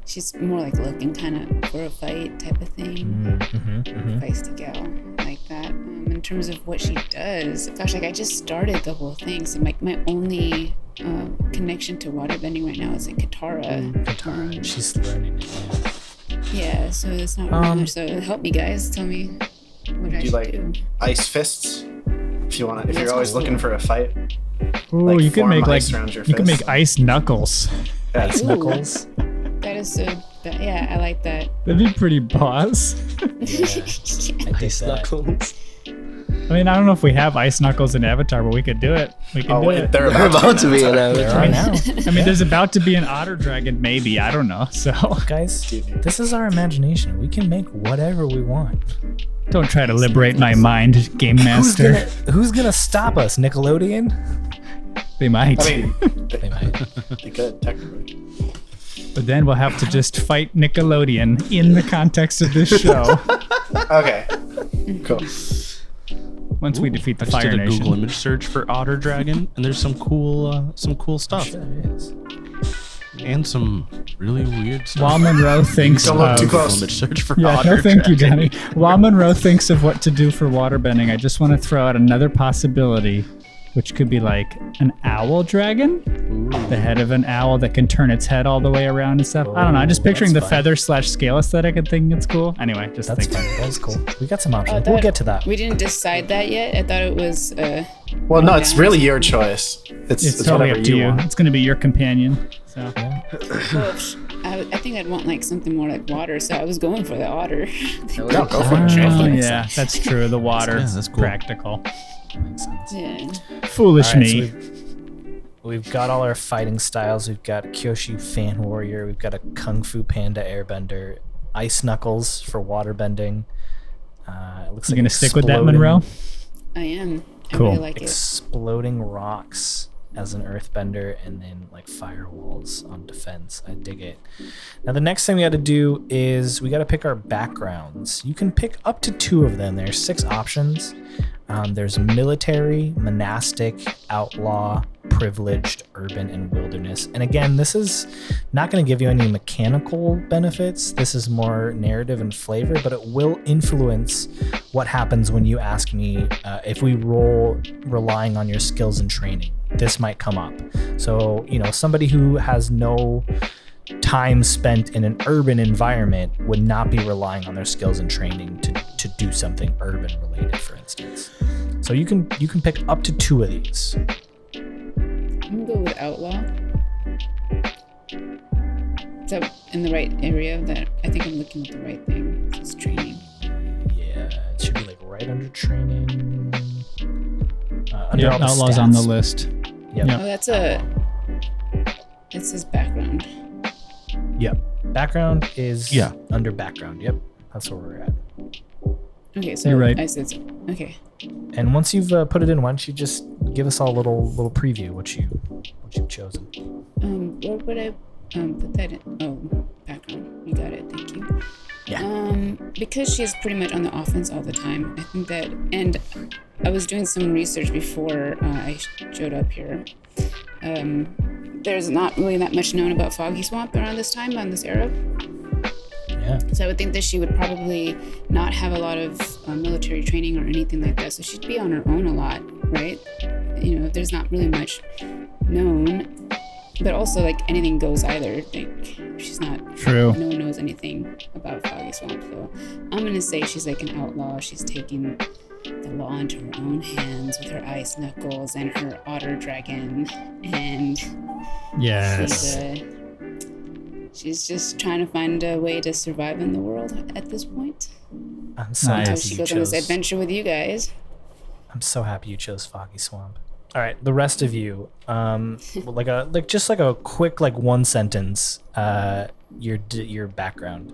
Speaker 7: she's more like looking kind of for a fight type of thing.
Speaker 2: Mm-hmm, mm-hmm.
Speaker 7: Feisty gal like that. Um, in terms of what she does, gosh, like I just started the whole thing, so like my only uh, connection to waterbending right now is like Katara.
Speaker 2: Katara. She's learning. Yeah.
Speaker 7: Yeah, so it's not
Speaker 2: Um,
Speaker 7: really much. So help me, guys. Tell me what I
Speaker 5: you
Speaker 7: should
Speaker 5: like-
Speaker 7: do.
Speaker 5: ice fists if you want to if
Speaker 7: That's
Speaker 5: you're always
Speaker 7: cool.
Speaker 5: looking for a fight
Speaker 4: Ooh,
Speaker 5: Like
Speaker 4: you could make like
Speaker 5: ice around your
Speaker 4: you could
Speaker 5: fist.
Speaker 4: make ice knuckles.
Speaker 5: Yeah,
Speaker 2: Ice
Speaker 7: Ooh.
Speaker 2: knuckles.
Speaker 7: That is so. That, yeah, I like that.
Speaker 4: That'd be pretty boss.
Speaker 2: I
Speaker 3: Ice knuckles.
Speaker 4: I mean, I don't know if we have ice knuckles in Avatar, but we could do it. We could
Speaker 5: oh
Speaker 4: do
Speaker 5: wait
Speaker 4: it.
Speaker 5: they're
Speaker 3: They're
Speaker 5: about,
Speaker 3: about to be
Speaker 5: now.
Speaker 3: an avatar.
Speaker 2: Right now,
Speaker 4: I mean, there's about to be an otter dragon, maybe. I don't know. So
Speaker 2: guys, this is our imagination. We can make whatever we want.
Speaker 4: don't try to liberate my mind, game
Speaker 2: Who's
Speaker 4: master.
Speaker 2: gonna Who's gonna stop us? Nickelodeon?
Speaker 4: They might.
Speaker 5: i mean
Speaker 2: They might.
Speaker 5: they could technically
Speaker 4: but then we'll have to just fight Nickelodeon in the context of this show
Speaker 5: okay cool
Speaker 4: once we defeat the
Speaker 6: I
Speaker 4: Fire
Speaker 6: did a
Speaker 4: Nation.
Speaker 6: Google image search for otter dragon, and there's some cool, uh, some cool stuff,
Speaker 2: Sure there is.
Speaker 6: and some really weird stuff.
Speaker 4: While Monroe thinks
Speaker 5: Don't look
Speaker 4: of,
Speaker 5: too
Speaker 6: Google
Speaker 5: close.
Speaker 6: image search for
Speaker 4: Yeah,
Speaker 6: otter
Speaker 4: no, thank you,
Speaker 6: dragon.
Speaker 4: Johnny. While Monroe thinks of what to do for waterbending, I just want to throw out another possibility, which could be like an owl dragon, the head of an owl that can turn its head all the way around and stuff. I don't know. I'm just
Speaker 2: Oh,
Speaker 4: picturing the
Speaker 2: fun.
Speaker 4: feather slash scale aesthetic and thinking it's cool. Anyway, just
Speaker 2: That's
Speaker 4: thinking.
Speaker 2: fun. That's cool. We got some
Speaker 7: Oh, I
Speaker 2: options. we'll get to that.
Speaker 7: We didn't decide that yet. I thought it was. Uh,
Speaker 5: well no it's really your choice it's,
Speaker 4: It's,
Speaker 5: it's,
Speaker 4: totally up to
Speaker 5: you,
Speaker 4: you. It's going to be your companion. So
Speaker 7: well, I, I think I'd want like something more like water. So I was going for the otter.
Speaker 5: no, go for it
Speaker 4: Oh, yeah, that's true. The water,
Speaker 6: Yeah, that's cool.
Speaker 4: practical.
Speaker 2: Makes sense.
Speaker 7: yeah.
Speaker 4: Foolish
Speaker 2: All right, so
Speaker 4: me.
Speaker 2: we've, we've got all our fighting styles. We've got Kyoshi Fan Warrior. We've got a Kung Fu Panda Airbender. Ice Knuckles for waterbending. Uh, it looks like
Speaker 4: you
Speaker 2: like
Speaker 4: gonna stick with that,
Speaker 2: exploding-
Speaker 4: Monroe?
Speaker 7: I am. I
Speaker 4: Cool.
Speaker 7: really like it.
Speaker 2: Exploding rocks as an earthbender, and then like firewalls on defense. I dig it. Now the next thing we got to do is we got to pick our backgrounds. You can pick up to two of them. There's six options. Um, there's military, monastic, outlaw, privileged, urban, and wilderness. And again, this is not going to give you any mechanical benefits. This is more narrative and flavor, but it will influence what happens when you ask me uh, if we roll relying on your skills and training. This might come up. So, you know, somebody who has no time spent in an urban environment would not be relying on their skills and training to, to do something urban related, for instance. So you can you can pick up to two of these.
Speaker 7: I'm gonna go with outlaw. Is that in the right area? That I think I'm looking at the right thing. It's training.
Speaker 2: Yeah, it should be like right under training. Uh, under
Speaker 4: Yeah,
Speaker 2: all the
Speaker 4: outlaws on the
Speaker 2: stats.
Speaker 4: list.
Speaker 2: Yep.
Speaker 4: Yeah.
Speaker 7: Oh, that's a. It says background.
Speaker 2: Yep. Background is
Speaker 6: Yeah.
Speaker 2: under background. Yep. That's where we're at.
Speaker 7: Okay, so
Speaker 4: You're right.
Speaker 7: I said so. Okay.
Speaker 2: And once you've uh, put it in, why don't you just give us all a little little preview what you what you've chosen?
Speaker 7: Um, where would I um put that in? Oh, background. You got it. Thank you.
Speaker 2: Yeah.
Speaker 7: Um, because she's pretty much on the offense all the time. I think that, and I was doing some research before uh, I showed up here. Um, there's not really that much known about Foggy Swamp around this time, on this era.
Speaker 2: Yeah.
Speaker 7: So I would think that she would probably not have a lot of uh, military training or anything like that. So she'd be on her own a lot, right? You know, there's not really much known. But also, like anything goes either. Like she's not.
Speaker 4: True.
Speaker 7: No one knows anything about Foggy Swamp. So I'm gonna say she's like an outlaw. She's taking the law into her own hands with her ice knuckles and her otter dragon, and
Speaker 4: Yes.
Speaker 7: she's uh, she's just trying to find a way to survive in the world at this point.
Speaker 2: I'm so happy
Speaker 7: she goes on this adventure with you guys.
Speaker 2: I'm so happy you chose Foggy Swamp. All right, the rest of you, um, like a like just like a quick like one sentence, uh, your your background.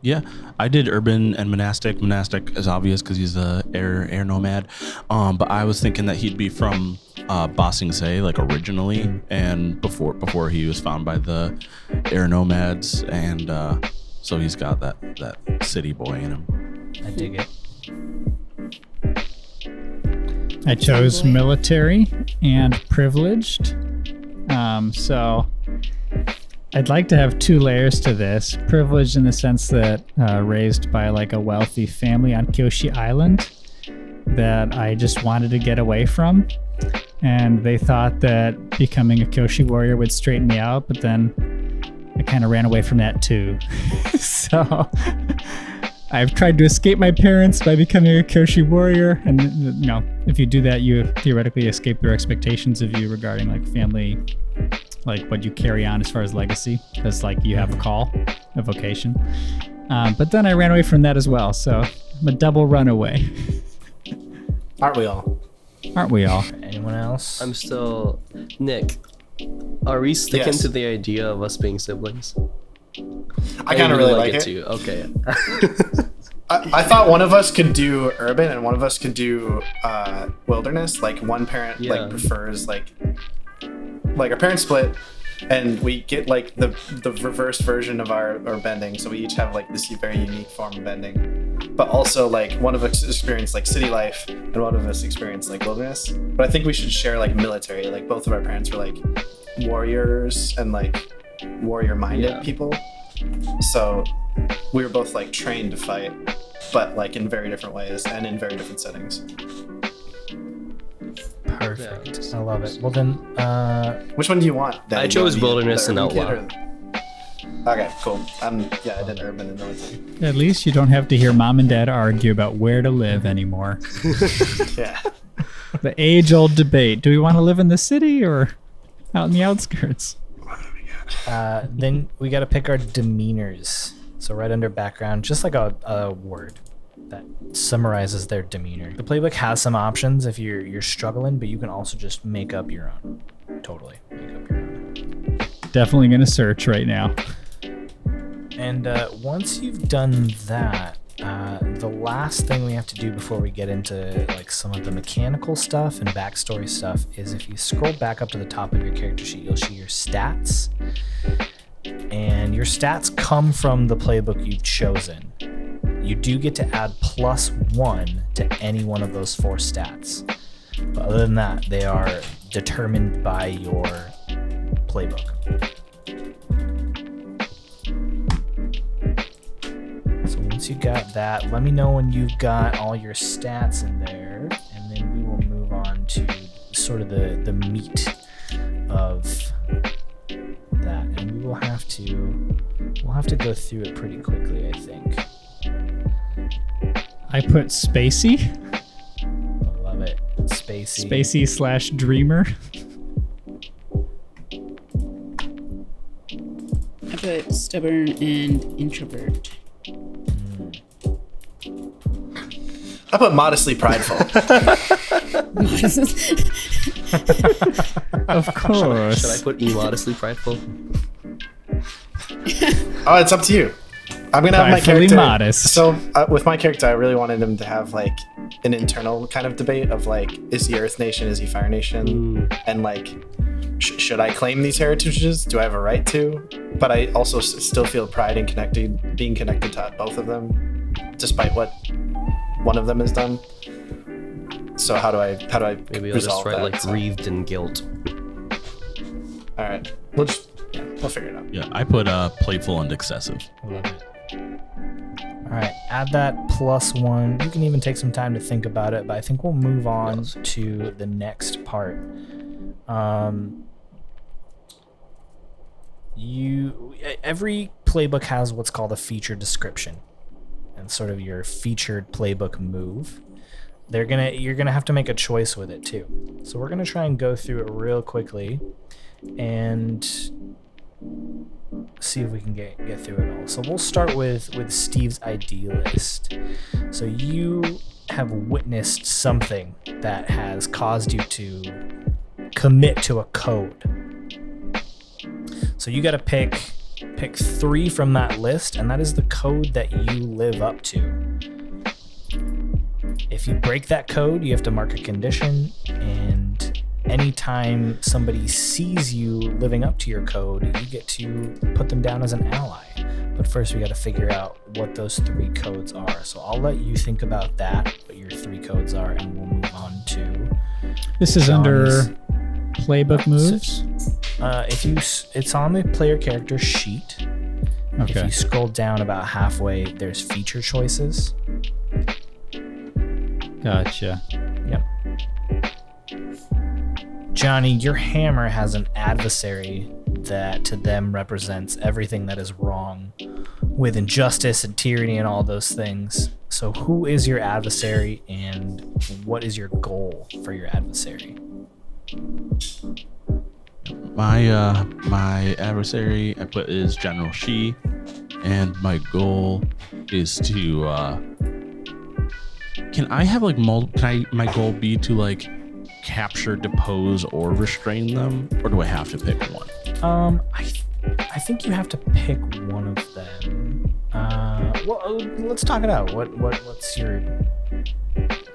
Speaker 6: Yeah, I did urban and monastic. Monastic is obvious because he's a air air nomad. Um, but I was thinking that he'd be from uh, Ba Sing Se, like originally, and before before he was found by the air nomads, and uh, so he's got that that city boy in him.
Speaker 2: I dig it.
Speaker 4: I chose military and privileged. Um, so I'd like to have two layers to this. Privileged in the sense that uh, raised by like a wealthy family on Kyoshi Island that I just wanted to get away from. And they thought that becoming a Kyoshi warrior would straighten me out, but then I kind of ran away from that too. so I've tried to escape my parents by becoming a Kyoshi warrior, and you know, if you do that, you theoretically escape their expectations of you regarding like family, like what you carry on as far as legacy, because like you have a call, a vocation. Um, but then I ran away from that as well, so I'm a double runaway,
Speaker 5: Aren't we all?
Speaker 4: aren't we all?
Speaker 2: Anyone else?
Speaker 3: I'm still Nick. Are we sticking
Speaker 5: Yes.
Speaker 3: to the idea of us being siblings?
Speaker 5: I kind of really like, it.
Speaker 3: too. Okay.
Speaker 5: I, I thought one of us could do urban and one of us could do uh, wilderness. Like one parent
Speaker 3: Yeah.
Speaker 5: like prefers like like our parents split, and we get like the the reversed version of our, our bending. So we each have like this very unique form of bending. But also like one of us experienced like city life and one of us experienced like wilderness. But I think we should share like military. Like both of our parents were like warriors and like warrior minded
Speaker 3: Yeah.
Speaker 5: people. So we were both like trained to fight, but like in very different ways and in very different settings.
Speaker 2: Perfect. I love it. Well then, uh,
Speaker 5: Which one do you want? Danny?
Speaker 3: I chose
Speaker 5: want the-
Speaker 3: wilderness and
Speaker 5: urban kid
Speaker 3: outlaw.
Speaker 5: or Okay, cool. Um, yeah, I did urban and military.
Speaker 4: At least you don't have to hear mom and dad argue about where to live anymore.
Speaker 5: Yeah.
Speaker 4: the age-old debate: Do we want to live in the city or out in the outskirts?
Speaker 2: Uh, then we got to pick our demeanors. So right under background, just like a, a word that summarizes their demeanor. The playbook has some options if you're you're struggling, but you can also just make up your own. Totally make up your own.
Speaker 4: Definitely gonna search right now.
Speaker 2: And uh, once you've done that, uh, the last thing we have to do before we get into like some of the mechanical stuff and backstory stuff is if you scroll back up to the top of your character sheet, you'll see your stats. And your stats come from the playbook you've chosen. You do get to add plus one to any one of those four stats. But other than that, they are determined by your playbook. Once you got that, let me know when you've got all your stats in there, and then we will move on to sort of the the meat of that, and we will have to we'll have to go through it pretty quickly, I think.
Speaker 4: I put Spacey,
Speaker 2: I love it, spacey.
Speaker 4: Spacey slash Dreamer.
Speaker 7: I put stubborn and introvert.
Speaker 5: I put modestly prideful.
Speaker 4: Of course.
Speaker 3: Should I put immodestly prideful?
Speaker 5: oh, it's up to you. I'm gonna have my
Speaker 4: Pridefully
Speaker 5: character.
Speaker 4: modest.
Speaker 5: So uh, with my character, I really wanted him to have like an internal kind of debate of like, is he Earth Nation? Is he Fire Nation? And like, sh- should I claim these heritages? Do I have a right to? But I also s- still feel pride in connected, being connected to both of them, despite what one of them is done. So how do I how do I
Speaker 3: Maybe I'll just
Speaker 5: resolve
Speaker 3: write
Speaker 5: that?
Speaker 3: like
Speaker 5: So-
Speaker 3: grieved in guilt.
Speaker 5: All right, we'll just yeah, we'll figure it out.
Speaker 6: Yeah, I put uh, playful and excessive.
Speaker 2: Love it. All right, add that plus one. You can even take some time to think about it, but I think we'll move on
Speaker 3: Yes.
Speaker 2: to the next part. Um, you e- every playbook has what's called a feature description, and sort of your featured playbook move. They're gonna you're gonna have to make a choice with it too. So we're gonna try and go through it real quickly, and see if we can get get through it all. So we'll start with with Steve's Idealist. So you have witnessed something that has caused you to commit to a code. So you got to pick pick 3 from that list and that is the code that you live up to. If you break that code, you have to mark a condition and anytime somebody sees you living up to your code, you get to put them down as an ally. But first, we got to figure out what those three codes are. So I'll let you think about that, what your three codes are, and we'll move on to.
Speaker 4: This is under playbook moves.
Speaker 2: Uh, if you, s- it's on the player character sheet. If
Speaker 4: Okay.
Speaker 2: you scroll down about halfway, there's feature choices.
Speaker 4: Gotcha.
Speaker 2: Yep. Johnny, your hammer has an adversary that to them represents everything that is wrong with injustice and tyranny and all those things. So, who is your adversary and what is your goal for your adversary?
Speaker 6: My uh my adversary I put is General Shi, and my goal is to uh can I have like mul can I my goal be to like capture, depose, or restrain them? Or do I have to pick one?
Speaker 2: Um, I, I think you have to pick one of them. Uh, well, uh, let's talk it out. What, what, what's your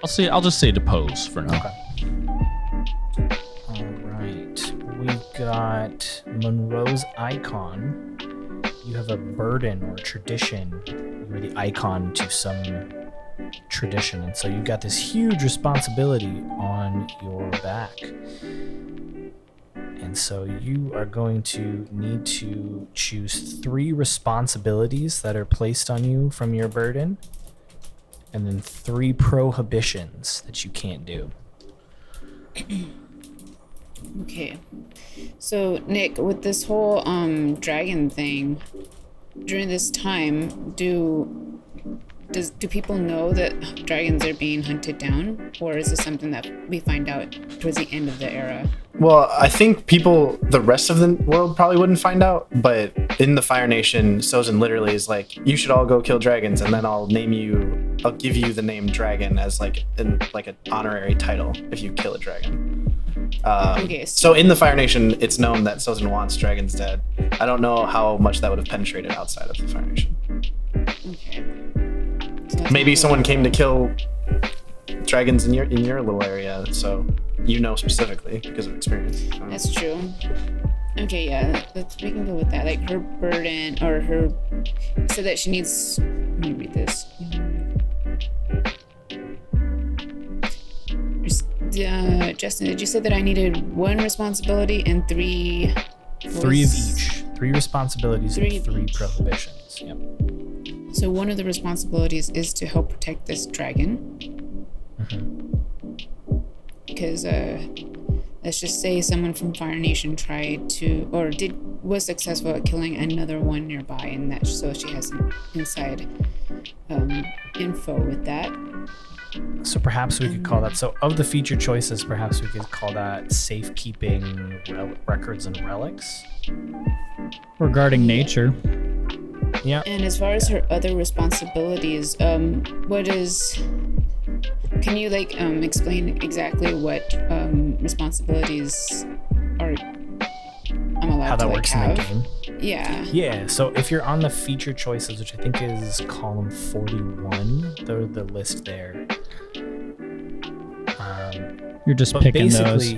Speaker 6: I'll say I'll just say depose for now.
Speaker 2: Okay. Got Monroe's icon. You have a burden or tradition. You're the icon to some tradition. And so you've got this huge responsibility on your back. And so you are going to need to choose three responsibilities that are placed on you from your burden, and then three prohibitions that you can't do.
Speaker 7: Okay. So Nick, with this whole um dragon thing, during this time, do does do people know that dragons are being hunted down, or is this something that we find out towards the end of the era?
Speaker 5: Well, I think people, the rest of the world probably wouldn't find out, but in the Fire Nation, Sozin literally is like, you should all go kill dragons, and then I'll name you, I'll give you the name dragon as like an like an honorary title if you kill a dragon. Um,
Speaker 7: Okay,
Speaker 5: so in the Fire Nation, it's known that Sozin wants dragons dead. I don't know how much that would have penetrated outside of the Fire Nation.
Speaker 7: Okay. So that's
Speaker 5: Maybe someone came to kill dragons in your in your little area, so you know specifically because of experience. I.
Speaker 7: That's true. Okay, yeah, let's we can go with that. Like her burden or her so that she needs. Let me read this. Uh, Justin, did you say that I needed one responsibility and three? what
Speaker 2: Three of each. Three responsibilities
Speaker 7: Three
Speaker 2: and three
Speaker 7: each.
Speaker 2: prohibitions. Yep.
Speaker 7: So one of the responsibilities is to help protect this dragon. Because uh, let's just say someone from Fire Nation tried to, or did, was successful at killing another one nearby, and that so she has some inside um, info with that.
Speaker 2: So perhaps we could call that. So of the feature choices, perhaps we could call that safekeeping rel- records and relics.
Speaker 4: Regarding nature,
Speaker 2: Yeah.
Speaker 7: And as far as her other responsibilities, um, what is can you like um, explain exactly what um, responsibilities are I'm allowed
Speaker 2: How
Speaker 7: to
Speaker 2: that
Speaker 7: like
Speaker 2: works
Speaker 7: have?
Speaker 2: in the game.
Speaker 7: Yeah.
Speaker 2: Yeah, so if you're on the feature choices, which I think is column 41, the the list there. Um,
Speaker 4: You're just
Speaker 2: but
Speaker 4: picking those.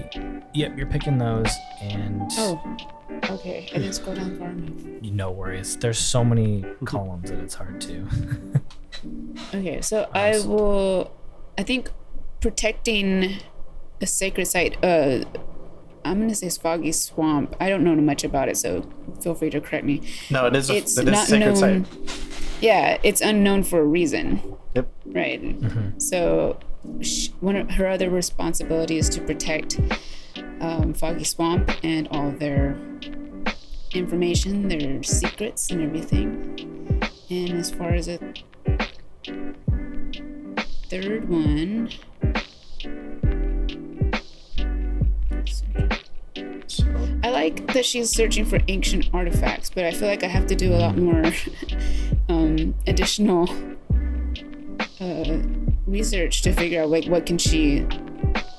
Speaker 2: Basically, yep, you're picking those, and
Speaker 7: Oh. Okay. I didn't scroll down far enough.
Speaker 2: no worries. There's so many columns that it's hard to.
Speaker 7: Okay, so I will. I think protecting a sacred site. Uh, I'm gonna say it's Foggy Swamp. I don't know much about it, so feel free to correct me.
Speaker 5: No, it is a,
Speaker 7: It's
Speaker 5: it is a
Speaker 7: not
Speaker 5: sacred
Speaker 7: known.
Speaker 5: site.
Speaker 7: Yeah, it's unknown for a reason.
Speaker 5: Yep.
Speaker 7: Right. So, sh- one of her other responsibilities is to protect um, Foggy Swamp and all their information, their secrets, and everything. And as far as a third one. I like that she's searching for ancient artifacts, but I feel like I have to do a lot more um, additional uh, research to figure out like what can she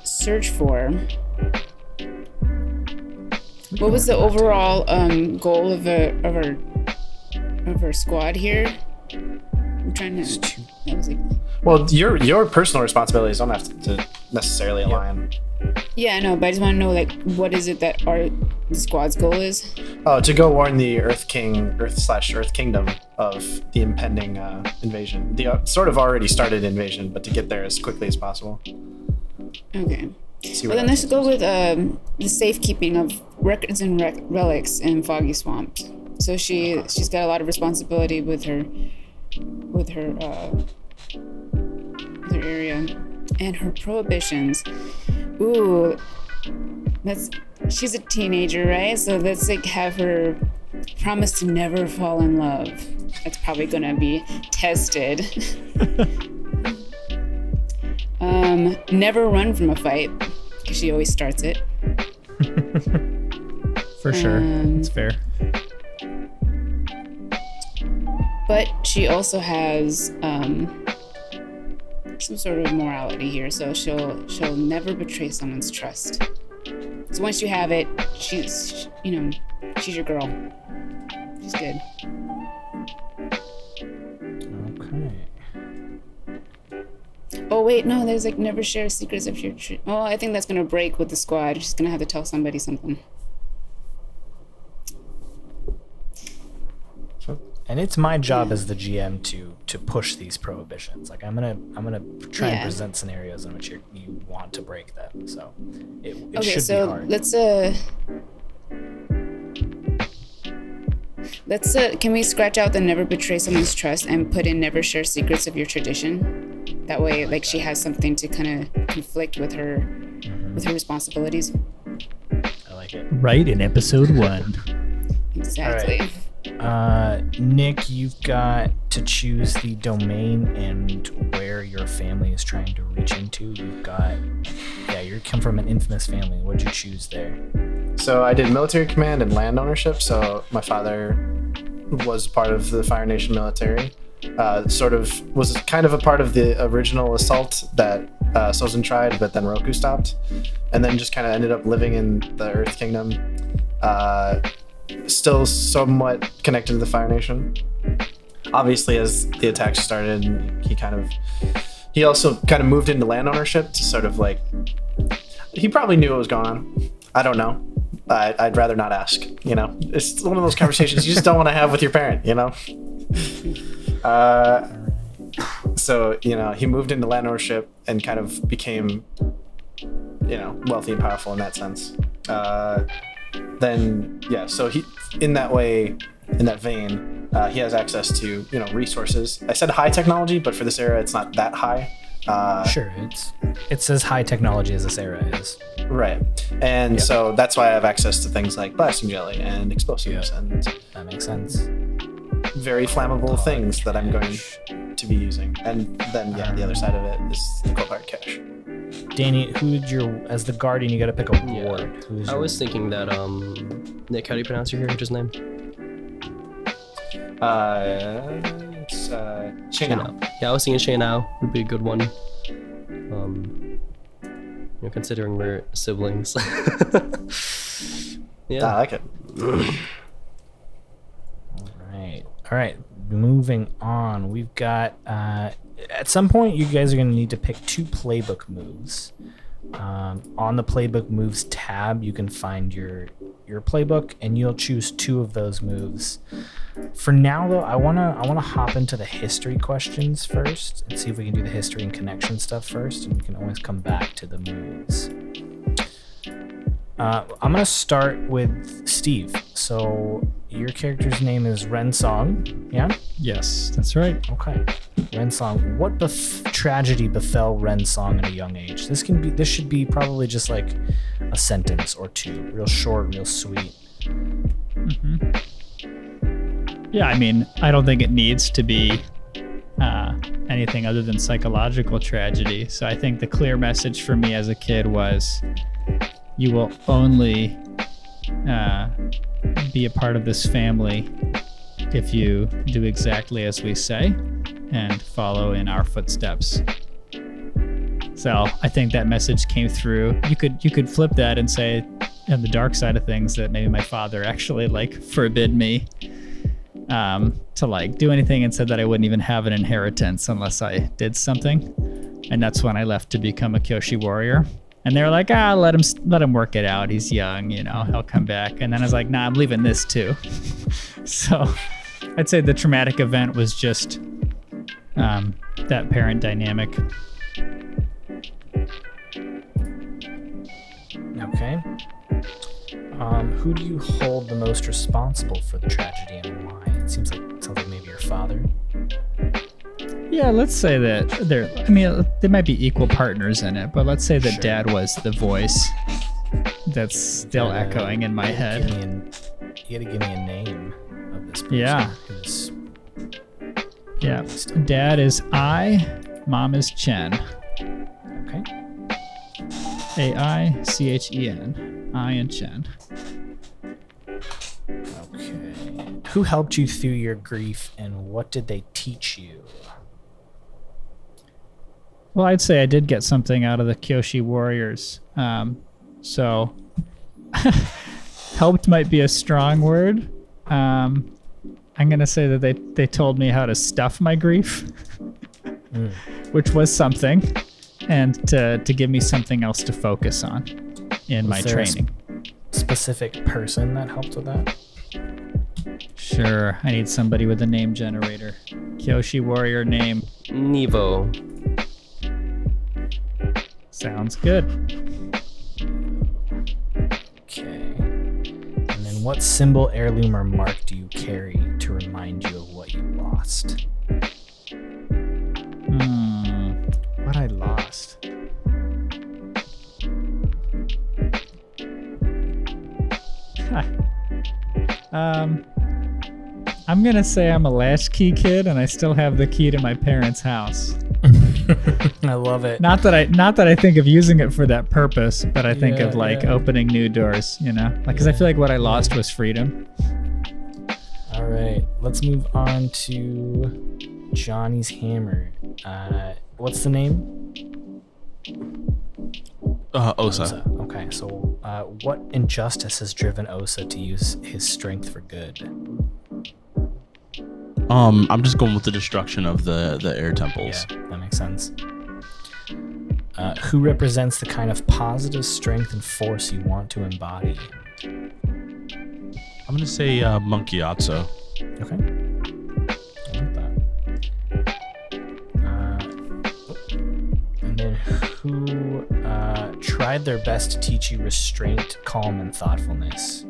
Speaker 7: search for. What was the overall um, goal of a of our of our squad here? I'm trying to. That was like.
Speaker 5: Well, your your personal responsibilities don't have to, to necessarily align.
Speaker 7: Yeah, no, but I just want to know like what is it that our the squad's goal is?
Speaker 5: Oh, to go warn the Earth King, Earth slash Earth Kingdom of the impending uh, invasion. The uh, sort of already started invasion, but to get there as quickly as possible.
Speaker 7: Okay.
Speaker 5: See
Speaker 7: Well, then
Speaker 5: that
Speaker 7: let's go with um, the safekeeping of records and rec- relics in Foggy Swamp. So she she's got a lot of responsibility with her with her uh, her area and her prohibitions. Ooh, that's she's a teenager, right? So let's like have her promise to never fall in love. That's probably gonna be tested. um, never run from a fight because she always starts it.
Speaker 4: For sure.
Speaker 7: Um,
Speaker 4: That's fair.
Speaker 7: but she also has um, some sort of morality here, so she'll she'll never betray someone's trust. So once you have it, she's you know she's your girl. She's good. Oh wait, no, there's like never share secrets of your. Tr- oh, I think that's gonna break with the squad. She's gonna have to tell somebody something.
Speaker 2: And it's my job as the GM to to push these prohibitions. Like I'm gonna I'm gonna try and present scenarios in which you you want to break them. So it, it
Speaker 7: okay,
Speaker 2: should
Speaker 7: so
Speaker 2: be hard.
Speaker 7: let's uh. Let's uh, can we scratch out the never betray someone's trust and put in never share secrets of your tradition? That way, like she has something to kind of conflict with her with her responsibilities.
Speaker 2: I like it.
Speaker 4: Right in episode one.
Speaker 7: Exactly.
Speaker 2: Uh, Nick, you've got to choose the domain and where your family is trying to reach into. You've got, yeah, you come from an infamous family. What'd you choose there?
Speaker 5: So I did military command and land ownership. So my father was part of the Fire Nation military. Uh, sort of was kind of a part of the original assault that uh, Sozin tried, but then Roku stopped, and then just kind of ended up living in the Earth Kingdom. Uh, still somewhat connected to the Fire Nation. Obviously, as the attacks started, he kind of he also kind of moved into land ownership to sort of like he probably knew what was going on. I don't know. I, I'd rather not ask. You know, it's one of those conversations you just don't want to have with your parent. You know. Uh, so you know, he moved into land ownership and kind of became, you know, wealthy and powerful in that sense. Uh, then yeah, so he in that way, in that vein, uh, he has access to you know resources. I said high technology, but for this era, it's not that high. Uh,
Speaker 2: Sure, it's it's as high technology as this era is.
Speaker 5: Right. And so that's why I have access to things like blasting jelly and explosives and
Speaker 2: That makes sense.
Speaker 5: very flammable things that I'm going to be using. And then, yeah, the other side of it is the hard cash.
Speaker 2: Danny, who did your as the guardian? You got to pick a
Speaker 3: Yeah.
Speaker 2: ward. Who's
Speaker 3: I
Speaker 2: your,
Speaker 3: was thinking that um Nick, how do you pronounce your character's name?
Speaker 5: Uh, it's uh, Chainal.
Speaker 3: Yeah, I was thinking Shay now would be a good one. Um, you know, considering we're siblings. yeah.
Speaker 5: I like it.
Speaker 2: Right. All right. Moving on. We've got. Uh, at some point, you guys are going to need to pick two playbook moves. Um, on the playbook moves tab, you can find your your playbook, and you'll choose two of those moves. For now, though, I wanna I wanna hop into the history questions first, and see if we can do the history and connection stuff first, and we can always come back to the moves. Uh, I'm gonna start with Steve. So your character's name is Ren Song, yeah?
Speaker 4: Yes, that's right.
Speaker 2: Okay. Ren Song. What bef- tragedy befell Ren Song at a young age? This can be. This should be probably just like a sentence or two, real short, real sweet.
Speaker 4: Yeah, I mean, I don't think it needs to be uh, anything other than psychological tragedy. So I think the clear message for me as a kid was you will only uh, be a part of this family if you do exactly as we say and follow in our footsteps. So I think that message came through. You could you could flip that and say, on the dark side of things, that maybe my father actually like forbid me um, to like do anything and said that I wouldn't even have an inheritance unless I did something. And that's when I left to become a Kyoshi warrior. And they were like, ah, let him let him work it out. He's young, you know, he'll come back. And then I was like, nah, I'm leaving this too. so I'd say the traumatic event was just um, that parent dynamic.
Speaker 2: Okay. Um, who do you hold the most responsible for the tragedy and why? It seems like it sounds like maybe your father.
Speaker 4: Yeah, let's say that there. I mean, there might be equal partners in it, but let's say that
Speaker 2: Sure.
Speaker 4: Dad was the voice that's still
Speaker 2: Uh,
Speaker 4: echoing in my
Speaker 2: you
Speaker 4: head.
Speaker 2: an- you gotta give me a name of this person.
Speaker 4: Yeah. Yeah, Dad is I, Mom is Chen.
Speaker 2: okay.
Speaker 4: A I C H E N. I and Chen.
Speaker 2: Okay. Who helped you through your grief and what did they teach you?
Speaker 4: Well, I'd say I did get something out of the Kyoshi Warriors. Um, so, helped might be a strong word. Um, I'm gonna say that they they told me how to stuff my grief, which was something, and to to give me something else to focus on in my
Speaker 2: Was there a sp-
Speaker 4: training.
Speaker 2: Specific person that helped with that?
Speaker 4: Sure, I need somebody with a name generator. Kyoshi Warrior name
Speaker 3: Nevo.
Speaker 4: Sounds good.
Speaker 2: Okay. And then what symbol, heirloom, or mark do you carry to remind you of what you lost?
Speaker 4: Hmm, what I lost. um, I'm gonna say I'm a latchkey kid, and I still have the key to my parents' house.
Speaker 2: I love it.
Speaker 4: Not that I, not that I think of using it for that purpose, but I think of like
Speaker 2: yeah.
Speaker 4: opening new doors. You know, like because I feel like what I lost was freedom.
Speaker 2: All right, let's move on to Johnny's hammer. Uh, what's the name?
Speaker 6: Uh, Osa.
Speaker 2: Osa. Okay, so uh, what injustice has driven Osa to use his strength for good?
Speaker 6: Um, I'm just going with the destruction of the the air temples.
Speaker 2: Yeah, that makes sense. Uh, who represents the kind of positive strength and force you want to embody?
Speaker 6: I'm gonna say uh, Monk Gyatso.
Speaker 2: Okay. I like that. Uh, and then who uh, tried their best to teach you restraint, calm, and thoughtfulness?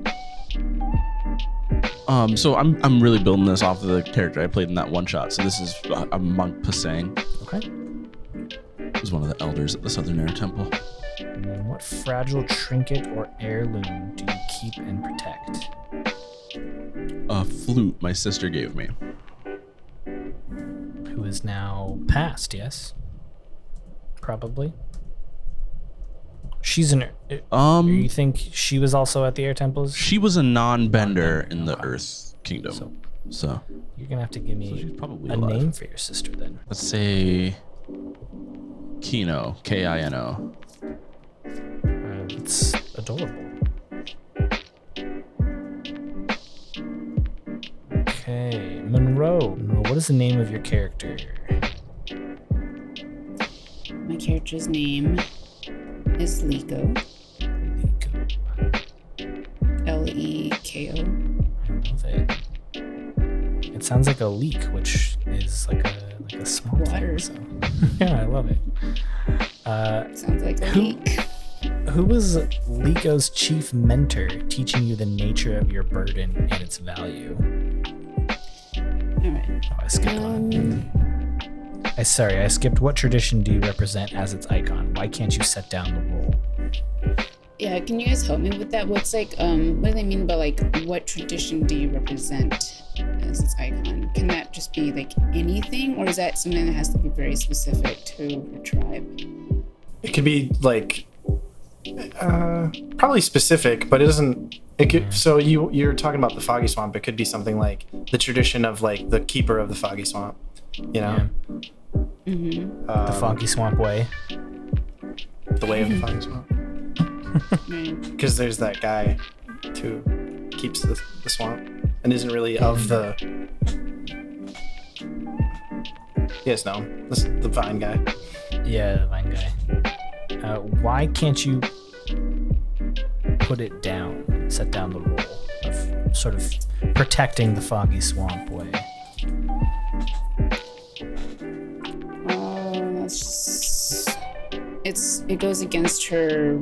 Speaker 6: Um, so I'm I'm really building this off of the character I played in that one shot. So this is a monk Pasang.
Speaker 2: Okay.
Speaker 6: Who's one of the elders at the Southern Air Temple.
Speaker 2: And then what fragile trinket or heirloom do you keep and protect?
Speaker 6: A flute my sister gave me.
Speaker 2: Who is now passed, yes? Probably. She's an.
Speaker 6: Um,
Speaker 2: You think she was also at the air temples?
Speaker 6: she was a non-bender in the
Speaker 2: Okay.
Speaker 6: Earth Kingdom.
Speaker 2: So
Speaker 6: So
Speaker 2: you're gonna have to give
Speaker 6: So she's
Speaker 2: me
Speaker 6: probably
Speaker 2: a
Speaker 6: alive.
Speaker 2: name for your sister then.
Speaker 6: let's say Kino, K I N O.
Speaker 2: Uh, it's adorable. Okay, Monroe. Monroe, what is the name of your character?
Speaker 7: My character's name is Leko. L E K O.
Speaker 2: I love it. It sounds like a leak, which is like a like a small
Speaker 7: Water.
Speaker 2: So. yeah, I love it. Uh,
Speaker 7: Sounds like a
Speaker 2: Who-
Speaker 7: leak.
Speaker 2: who was Leko's chief mentor, teaching you the nature of your burden and its value?
Speaker 7: All right.
Speaker 2: Oh, I skipped one.
Speaker 7: Um,
Speaker 2: I sorry, I skipped. What tradition do you represent as its icon? Why can't you set down the?
Speaker 7: Yeah, can you guys help me with that? What's like, um, what do they mean by like, what tradition do you represent as its icon? Can that just be like anything, or is that something that has to be very specific to a tribe?
Speaker 5: It could be like uh, probably specific, but it doesn't. It could. So you you're talking about the foggy swamp. It could be something like the tradition of like the keeper of the foggy swamp. You know,
Speaker 7: Mm-hmm.
Speaker 5: um,
Speaker 2: The Foggy Swamp Way.
Speaker 5: the way of the foggy swamp.
Speaker 7: Right.
Speaker 5: Because there's that guy who keeps the, the swamp and isn't really of the. Yes, no, this the vine guy.
Speaker 2: Yeah, the vine guy. Uh, why can't you put it down, set down the role of sort of protecting the Foggy Swamp Way?
Speaker 7: Oh, that's just, it's it goes against her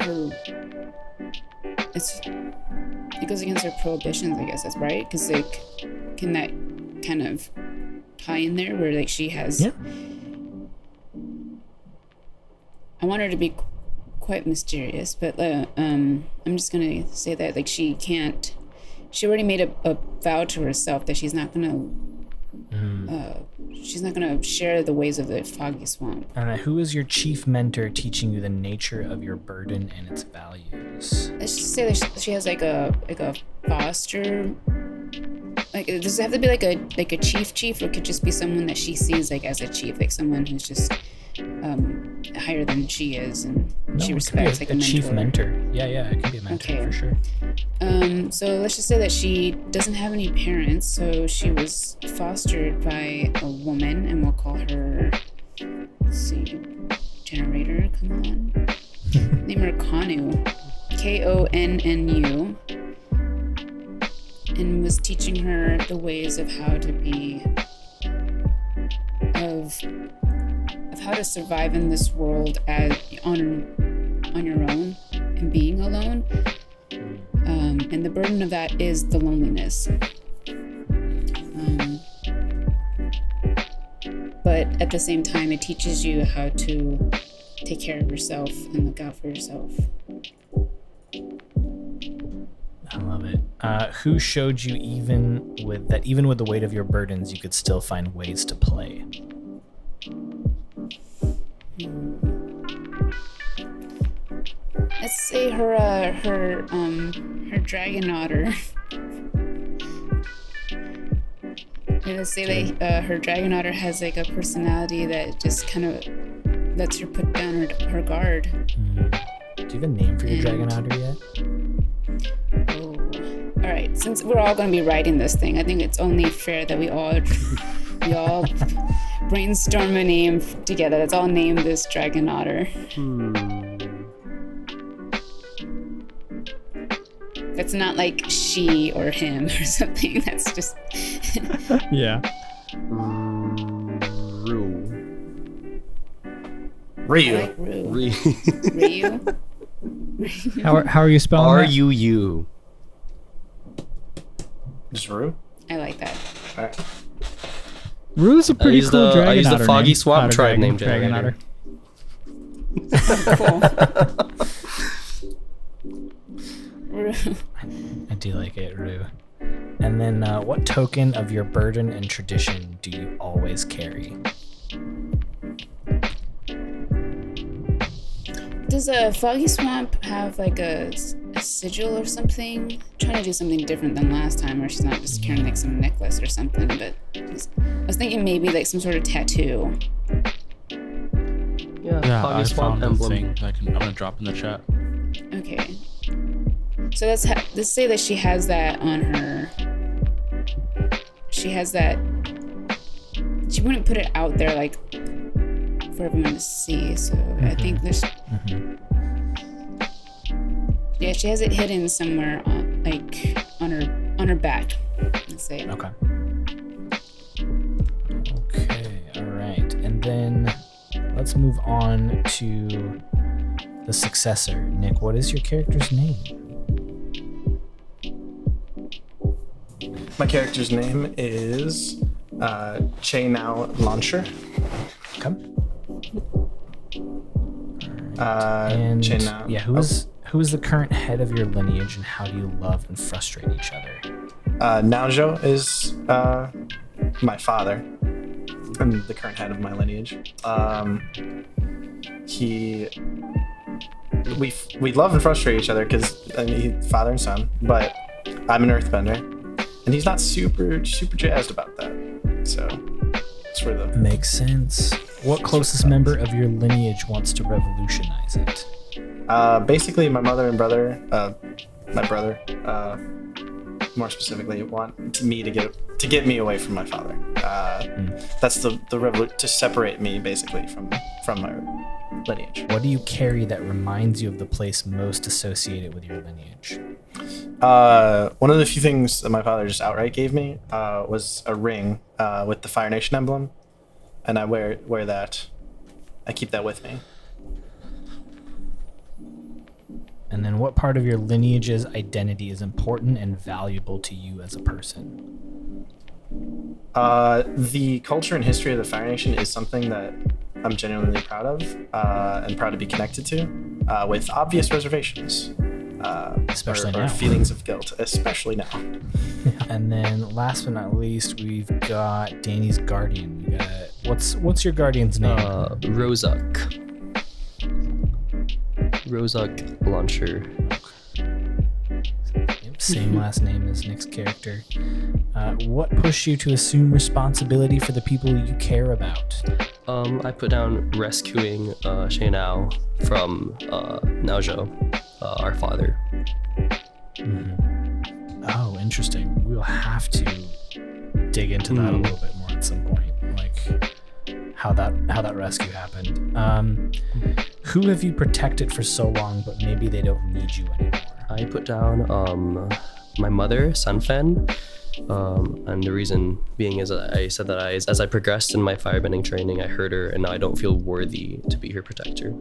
Speaker 7: her it's it goes against her prohibitions, I guess that's right. Because like, can that kind of tie in there where like she has?
Speaker 2: Yeah.
Speaker 7: I want her to be qu- quite mysterious, but uh, um, I'm just gonna say that like she can't. She already made a, a vow to herself that she's not gonna uh, she's not gonna share the ways of the foggy swamp.
Speaker 2: And who is your chief mentor teaching you the nature of your burden and its values?
Speaker 7: Let's just say that she- she has like a like a foster. Like, does it have to be like a like a chief chief, or could just be someone that she sees like as a chief, like someone who's just um higher than she is and
Speaker 2: No,
Speaker 7: she
Speaker 2: it could be
Speaker 7: respects like
Speaker 2: a
Speaker 7: a,
Speaker 2: chief mentor. Yeah, yeah, it could be a mentor
Speaker 7: Okay.
Speaker 2: for sure.
Speaker 7: Um, so let's just say that she doesn't have any parents, so she was fostered by a woman, and we'll call her. Let's see, generator. Come on, name her Kanu, K O N N U, and was teaching her the ways of how to be, of, of how to survive in this world as on, on your own and being alone um, and the burden of that is the loneliness. Um, but at the same time, it teaches you how to take care of yourself and look out for yourself.
Speaker 2: I love it. Uh, who showed you even with that even with the weight of your burdens, you could still find ways to play?
Speaker 7: Let's say her, uh, her, um, her dragon otter. Let's say that uh, her dragon otter has like a personality that just kind of lets her put down her, her guard.
Speaker 2: Do you have a name for your dragon otter yet?
Speaker 7: Oh. All right. Since we're all going to be writing this thing, I think it's only fair that we all we all brainstorm a name together. Let's all name this dragon otter. That's not like she or him or something. That's just
Speaker 4: Yeah.
Speaker 3: Rue.
Speaker 5: Ryu.
Speaker 7: like Rue.
Speaker 3: Re-
Speaker 7: Ryu.
Speaker 4: How are, how are you spelling
Speaker 3: R
Speaker 4: that?
Speaker 3: U U.
Speaker 5: Just Ryu.
Speaker 7: I like that.
Speaker 5: All right.
Speaker 4: Rue's a pretty
Speaker 3: used
Speaker 4: cool
Speaker 3: the- I
Speaker 4: dragon
Speaker 3: used the Foggy
Speaker 4: name.
Speaker 3: Swamp
Speaker 4: Otter
Speaker 3: tribe
Speaker 4: dragon,
Speaker 3: name
Speaker 4: dragon
Speaker 3: generator.
Speaker 4: otter.
Speaker 7: Cool.
Speaker 2: I do like it, Rue. And then, uh, what token of your burden and tradition do you always carry?
Speaker 7: Does a foggy swamp have like a a sigil or something. trying to do something different than last time, where she's not just carrying like some necklace or something. But I was, I was thinking maybe like some sort of tattoo.
Speaker 3: Yeah,
Speaker 6: Yeah,
Speaker 3: Foggy
Speaker 6: I
Speaker 3: Swamp
Speaker 6: found
Speaker 3: emblem.
Speaker 6: thing. I can, I'm gonna drop in the chat.
Speaker 7: Okay. So let's ha- let's say that she has that on her. She has that. She wouldn't put it out there like for everyone to see. So I mm-hmm. think there's. Mm-hmm. Yeah, she has it hidden somewhere on like on her on her back. Let's say.
Speaker 2: Okay. Okay, all right. And then let's move on to the successor. Nick, what is your character's name?
Speaker 5: My character's name is uh, Chainao Launcher.
Speaker 2: Come.
Speaker 5: Uh,
Speaker 2: And yeah, who is who is the current head of your lineage and how do you love and frustrate each other?
Speaker 5: Uh, Naojo is uh, my father and the current head of my lineage. Um, he, we we love and frustrate each other because I mean, father and son. But I'm an Earthbender, and he's not super super jazzed about that. So for the
Speaker 2: Makes sense. What closest member of your lineage wants to revolutionize it?
Speaker 5: uh, basically my mother and brother, uh, my brother, uh, more specifically, want me to get to get me away from my father. Uh, That's the the revolu- to separate me basically from from my lineage.
Speaker 2: What do you carry that reminds you of the place most associated with your lineage?
Speaker 5: Uh, one of the few things that my father just outright gave me uh, was a ring uh, with the Fire Nation emblem, and I wear wear that. I keep that with me.
Speaker 2: And then what part of your lineage's identity is important and valuable to you as a person?
Speaker 5: Uh, the culture and history of the Fire Nation is something that I'm genuinely proud of uh, and proud to be connected to, uh, with obvious reservations. Uh,
Speaker 2: Especially
Speaker 5: or, or
Speaker 2: now.
Speaker 5: feelings of guilt, especially now.
Speaker 2: And then last but not least, we've got Danny's guardian. We got what's what's your guardian's name?
Speaker 3: Uh, Rozak. Rozak launcher.
Speaker 2: Yep, Same last name as Nick's character. Uh, what pushed you to assume responsibility for the people you care about?
Speaker 3: Um, I put down rescuing uh, Shaynao from uh, Naojo, uh, our father.
Speaker 2: Oh, interesting. We'll have to dig into that a
Speaker 3: Hmm.
Speaker 2: little bit more at some point, like how that how that rescue happened. Um, who have you protected for so long, but maybe they don't need you anymore?
Speaker 3: I put down um, my mother, Sunfen. Um, and the reason being is I said that I, as I progressed in my firebending training, I hurt her, and now I don't feel worthy to be her protector.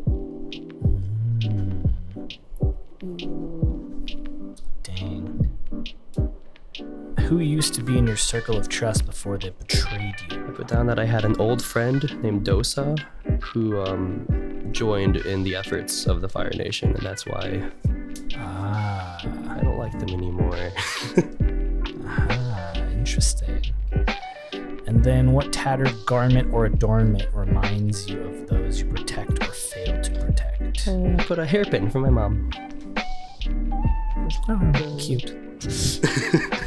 Speaker 2: Who used to be in your circle of trust before they betrayed you?
Speaker 3: I put down that I had an old friend named Dosa who um, joined in the efforts of the Fire Nation, and that's why
Speaker 2: Ah,
Speaker 3: I don't like them anymore.
Speaker 2: ah, interesting. And then, what tattered garment or adornment reminds you of those you protect or fail to protect?
Speaker 3: I put a hairpin for my mom.
Speaker 2: Oh, cute.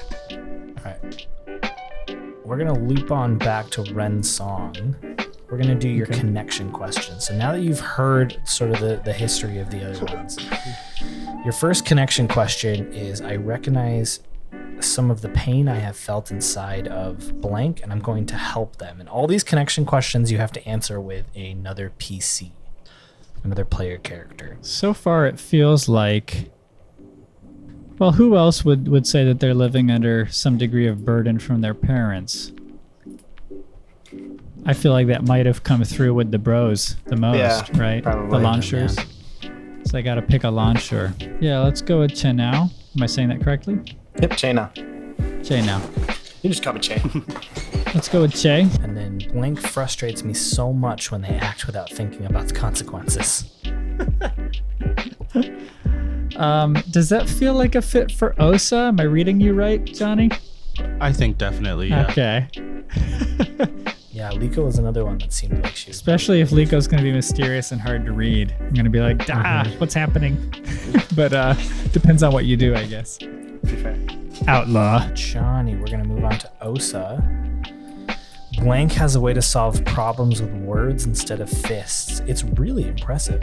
Speaker 2: We're gonna loop on back to Ren song. We're gonna do your connection question. So now that you've heard sort of the, the history of the other ones, your first connection question is I recognize some of the pain I have felt inside of blank, and I'm going to help them. And all these connection questions you have to answer with another PC, another player character.
Speaker 4: So far, it feels like. Well, who else would, would say that they're living under some degree of burden from their parents? I feel like that might have come through with the bros the most,
Speaker 5: Yeah,
Speaker 4: right?
Speaker 5: probably.
Speaker 4: The launchers. So I got to pick a launcher. Yeah, let's go with Chenao. Am I saying that correctly?
Speaker 5: Yep, Chaina.
Speaker 4: Che now.
Speaker 5: You just call me Chain.
Speaker 4: Let's go with Che.
Speaker 2: And then Blink frustrates me so much when they act without thinking about the consequences.
Speaker 4: Um, does that feel like a fit for Osa? Am I reading you right, Johnny?
Speaker 6: I think definitely, yeah.
Speaker 4: Okay.
Speaker 2: Yeah, Leko was another one that seemed like she was.
Speaker 4: Especially if Leko's going to be mysterious and hard to read. I'm going to be like, ah, what's happening? but uh depends on what you do, I guess.
Speaker 5: Be fair.
Speaker 4: Outlaw.
Speaker 2: Johnny, we're gonna move on to Osa. Blank has a way to solve problems with words instead of fists. It's really impressive.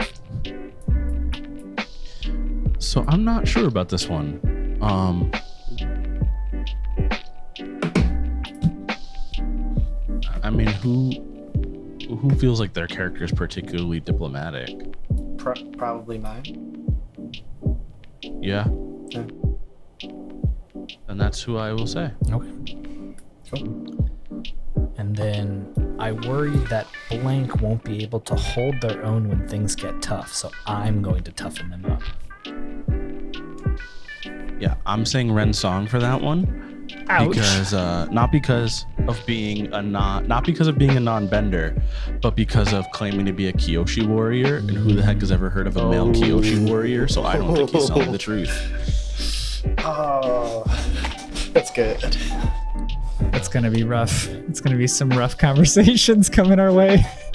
Speaker 6: So I'm not sure about this one. Um, I mean, who who feels like their character is particularly diplomatic?
Speaker 5: Pro- probably mine.
Speaker 6: Yeah.
Speaker 5: Yeah.
Speaker 6: And that's who I will say.
Speaker 2: Okay.
Speaker 5: Cool.
Speaker 2: And then I worry that Blank won't be able to hold their own when things get tough, so I'm going to toughen them up.
Speaker 6: Yeah, I'm saying Ren Song for that one. Because uh, not because of being a non not because of being a non-bender, but because of claiming to be a Kyoshi warrior. And who the heck has ever heard of a male Kyoshi warrior? So I don't think he's telling the truth.
Speaker 5: Oh, that's good.
Speaker 4: It's going to be rough. It's going to be some rough conversations coming our way.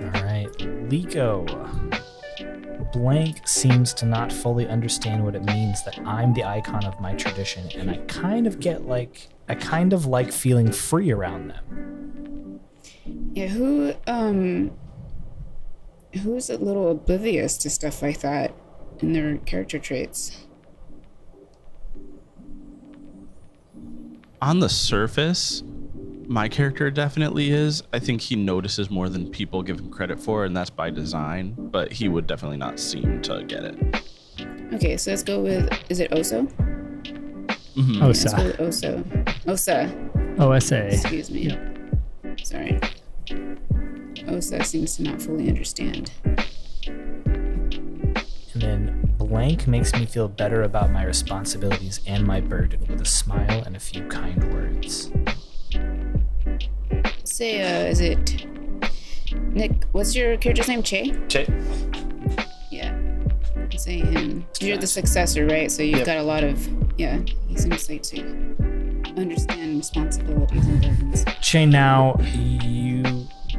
Speaker 2: All right, Leko. Blank seems to not fully understand what it means that I'm the icon of my tradition, and I kind of get like I kind of like feeling free around them.
Speaker 7: Yeah, who um who's a little oblivious to stuff like that in their character traits?
Speaker 6: On the surface, my character definitely is. I think he notices more than people give him credit for, and that's by design. But he would definitely not seem to get it.
Speaker 7: Okay, so let's go with is it Oso?
Speaker 6: Mhm.
Speaker 7: Let's go
Speaker 4: OSA.
Speaker 7: with Oso. Osa.
Speaker 4: OSA.
Speaker 7: Excuse me. Sorry. Osa seems to not fully understand.
Speaker 2: And then Blank makes me feel better about my responsibilities and my burden with a smile and a few kind words.
Speaker 7: Say, uh, is it Nick? What's your character's name? Che?
Speaker 5: Che-
Speaker 7: Yeah. Say him. You're the successor, right? So you've
Speaker 5: Yep.
Speaker 7: got a lot of yeah. He seems like to understand responsibilities and burdens.
Speaker 2: Che, now you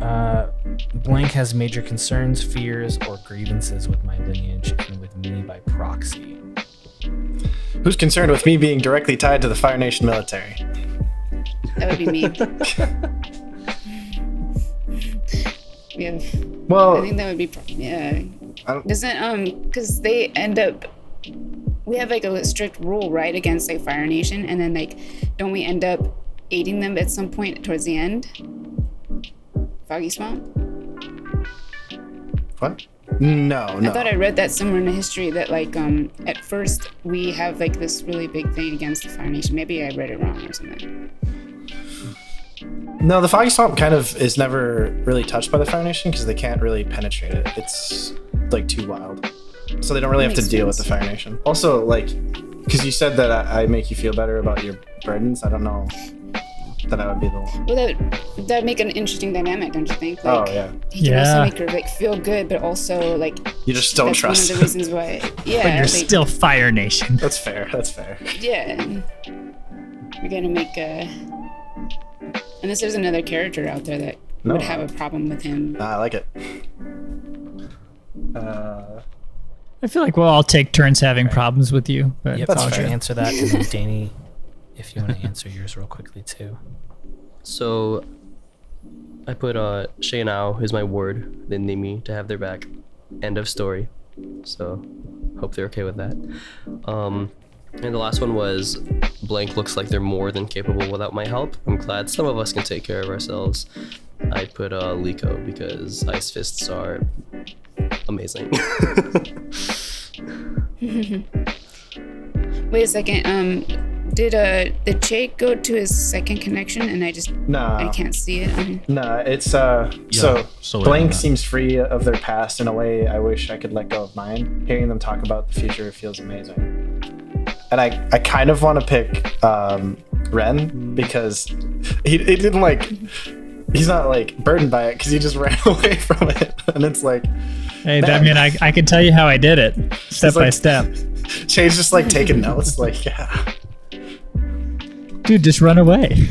Speaker 2: uh, Blank has major concerns, fears, or grievances with my lineage and with me by proxy.
Speaker 5: Who's concerned with me being directly tied to the Fire Nation military?
Speaker 7: That would be me. yeah.
Speaker 5: Well, I
Speaker 7: think that would be yeah. Doesn't um because they end up we have like a strict rule right against like Fire Nation and then like don't we end up aiding them at some point towards the end? Foggy Swamp.
Speaker 5: what? No, no.
Speaker 7: I thought I read that somewhere in the history that like um at first we have like this really big thing against the Fire Nation. Maybe I read it wrong or something.
Speaker 5: No, the Foggy Swamp kind of is never really touched by the Fire Nation because they can't really penetrate it. It's like too wild. So they don't really have to
Speaker 7: Makes
Speaker 5: deal with the
Speaker 7: sense.
Speaker 5: Fire Nation. Also, like, because you said that I, I make you feel better about your burdens, I don't know that I would be the one.
Speaker 7: Well, that that'd make an interesting dynamic, don't you think? Like, Oh,
Speaker 5: yeah.
Speaker 7: He can
Speaker 4: Yeah.
Speaker 7: also make her like feel good, but also like
Speaker 5: You just don't
Speaker 7: that's
Speaker 5: trust.
Speaker 7: one of the reasons why. Yeah,
Speaker 4: But you're
Speaker 7: like,
Speaker 4: still Fire Nation.
Speaker 5: That's fair. That's fair.
Speaker 7: yeah. We're gonna make a. Unless there's another character out there that
Speaker 5: No.
Speaker 7: would have a problem with him.
Speaker 5: Nah, I like it. Uh,
Speaker 4: I feel like we'll all take turns having problems with you. But
Speaker 2: Yep,
Speaker 5: That's
Speaker 2: I'll
Speaker 5: fair.
Speaker 2: answer that, and then Danny, if you want to answer yours real quickly too.
Speaker 3: So I put uh Shay now is my word. They need me to have their back. End of story. So hope they're okay with that. Um and the last one was blank looks like they're more than capable without my help. I'm glad some of us can take care of ourselves. I put uh Leko because ice fists are amazing.
Speaker 7: Wait a second. Um, did uh did Che go to his second connection and I just
Speaker 5: no.
Speaker 7: I can't see it? Um,
Speaker 5: No, it's uh
Speaker 6: Yeah,
Speaker 5: so,
Speaker 6: so
Speaker 5: blank seems free of their past in a way I wish I could let go of mine. Hearing them talk about the future feels amazing. And I, I kind of want to pick um, Ren because he, he didn't like he's not like burdened by it because he just ran away from it and it's like
Speaker 4: hey, I mean, I, I can tell you how I did it, step by
Speaker 5: like-
Speaker 4: step.
Speaker 5: Shay's just like taking notes like yeah
Speaker 4: Dude, just run away.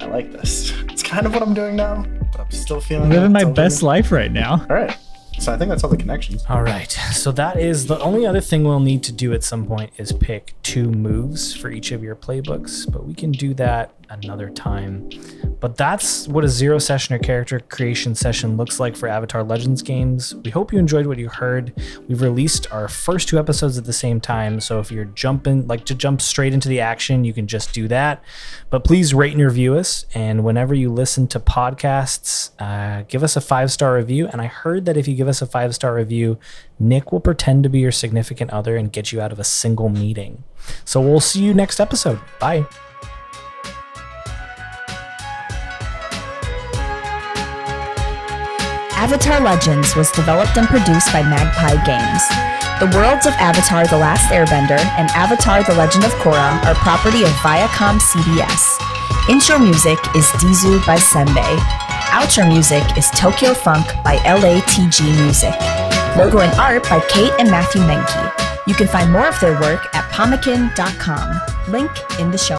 Speaker 5: I like this. It's kind of what I'm doing now, but I'm still feeling
Speaker 4: Living my best
Speaker 5: good.
Speaker 4: life right now.
Speaker 5: All right. So I think that's all the connections.
Speaker 2: All right. So that is the only other thing we'll need to do at some point is pick two moves for each of your playbooks, but we can do that another time. But that's what a zero session or character creation session looks like for Avatar Legends games. We hope you enjoyed what you heard. We've released our first two episodes at the same time, so if you're jumping like to jump straight into the action, you can just do that. But please rate and review us, and whenever you listen to podcasts, uh, give us a five star review. And I heard that if you give us a five star review, Nick will pretend to be your significant other and get you out of a single meeting. So we'll see you next episode. Bye.
Speaker 1: Avatar Legends was developed and produced by Magpie Games. The worlds of Avatar The Last Airbender and Avatar The Legend of Korra are property of Viacom CBS. Intro music is Dizu by Senbei. Outro music is Tokyo Funk by LATG Music. Logo and art by Cate and Matthew Mahnke. You can find more of their work at pomekin.com. Link in the show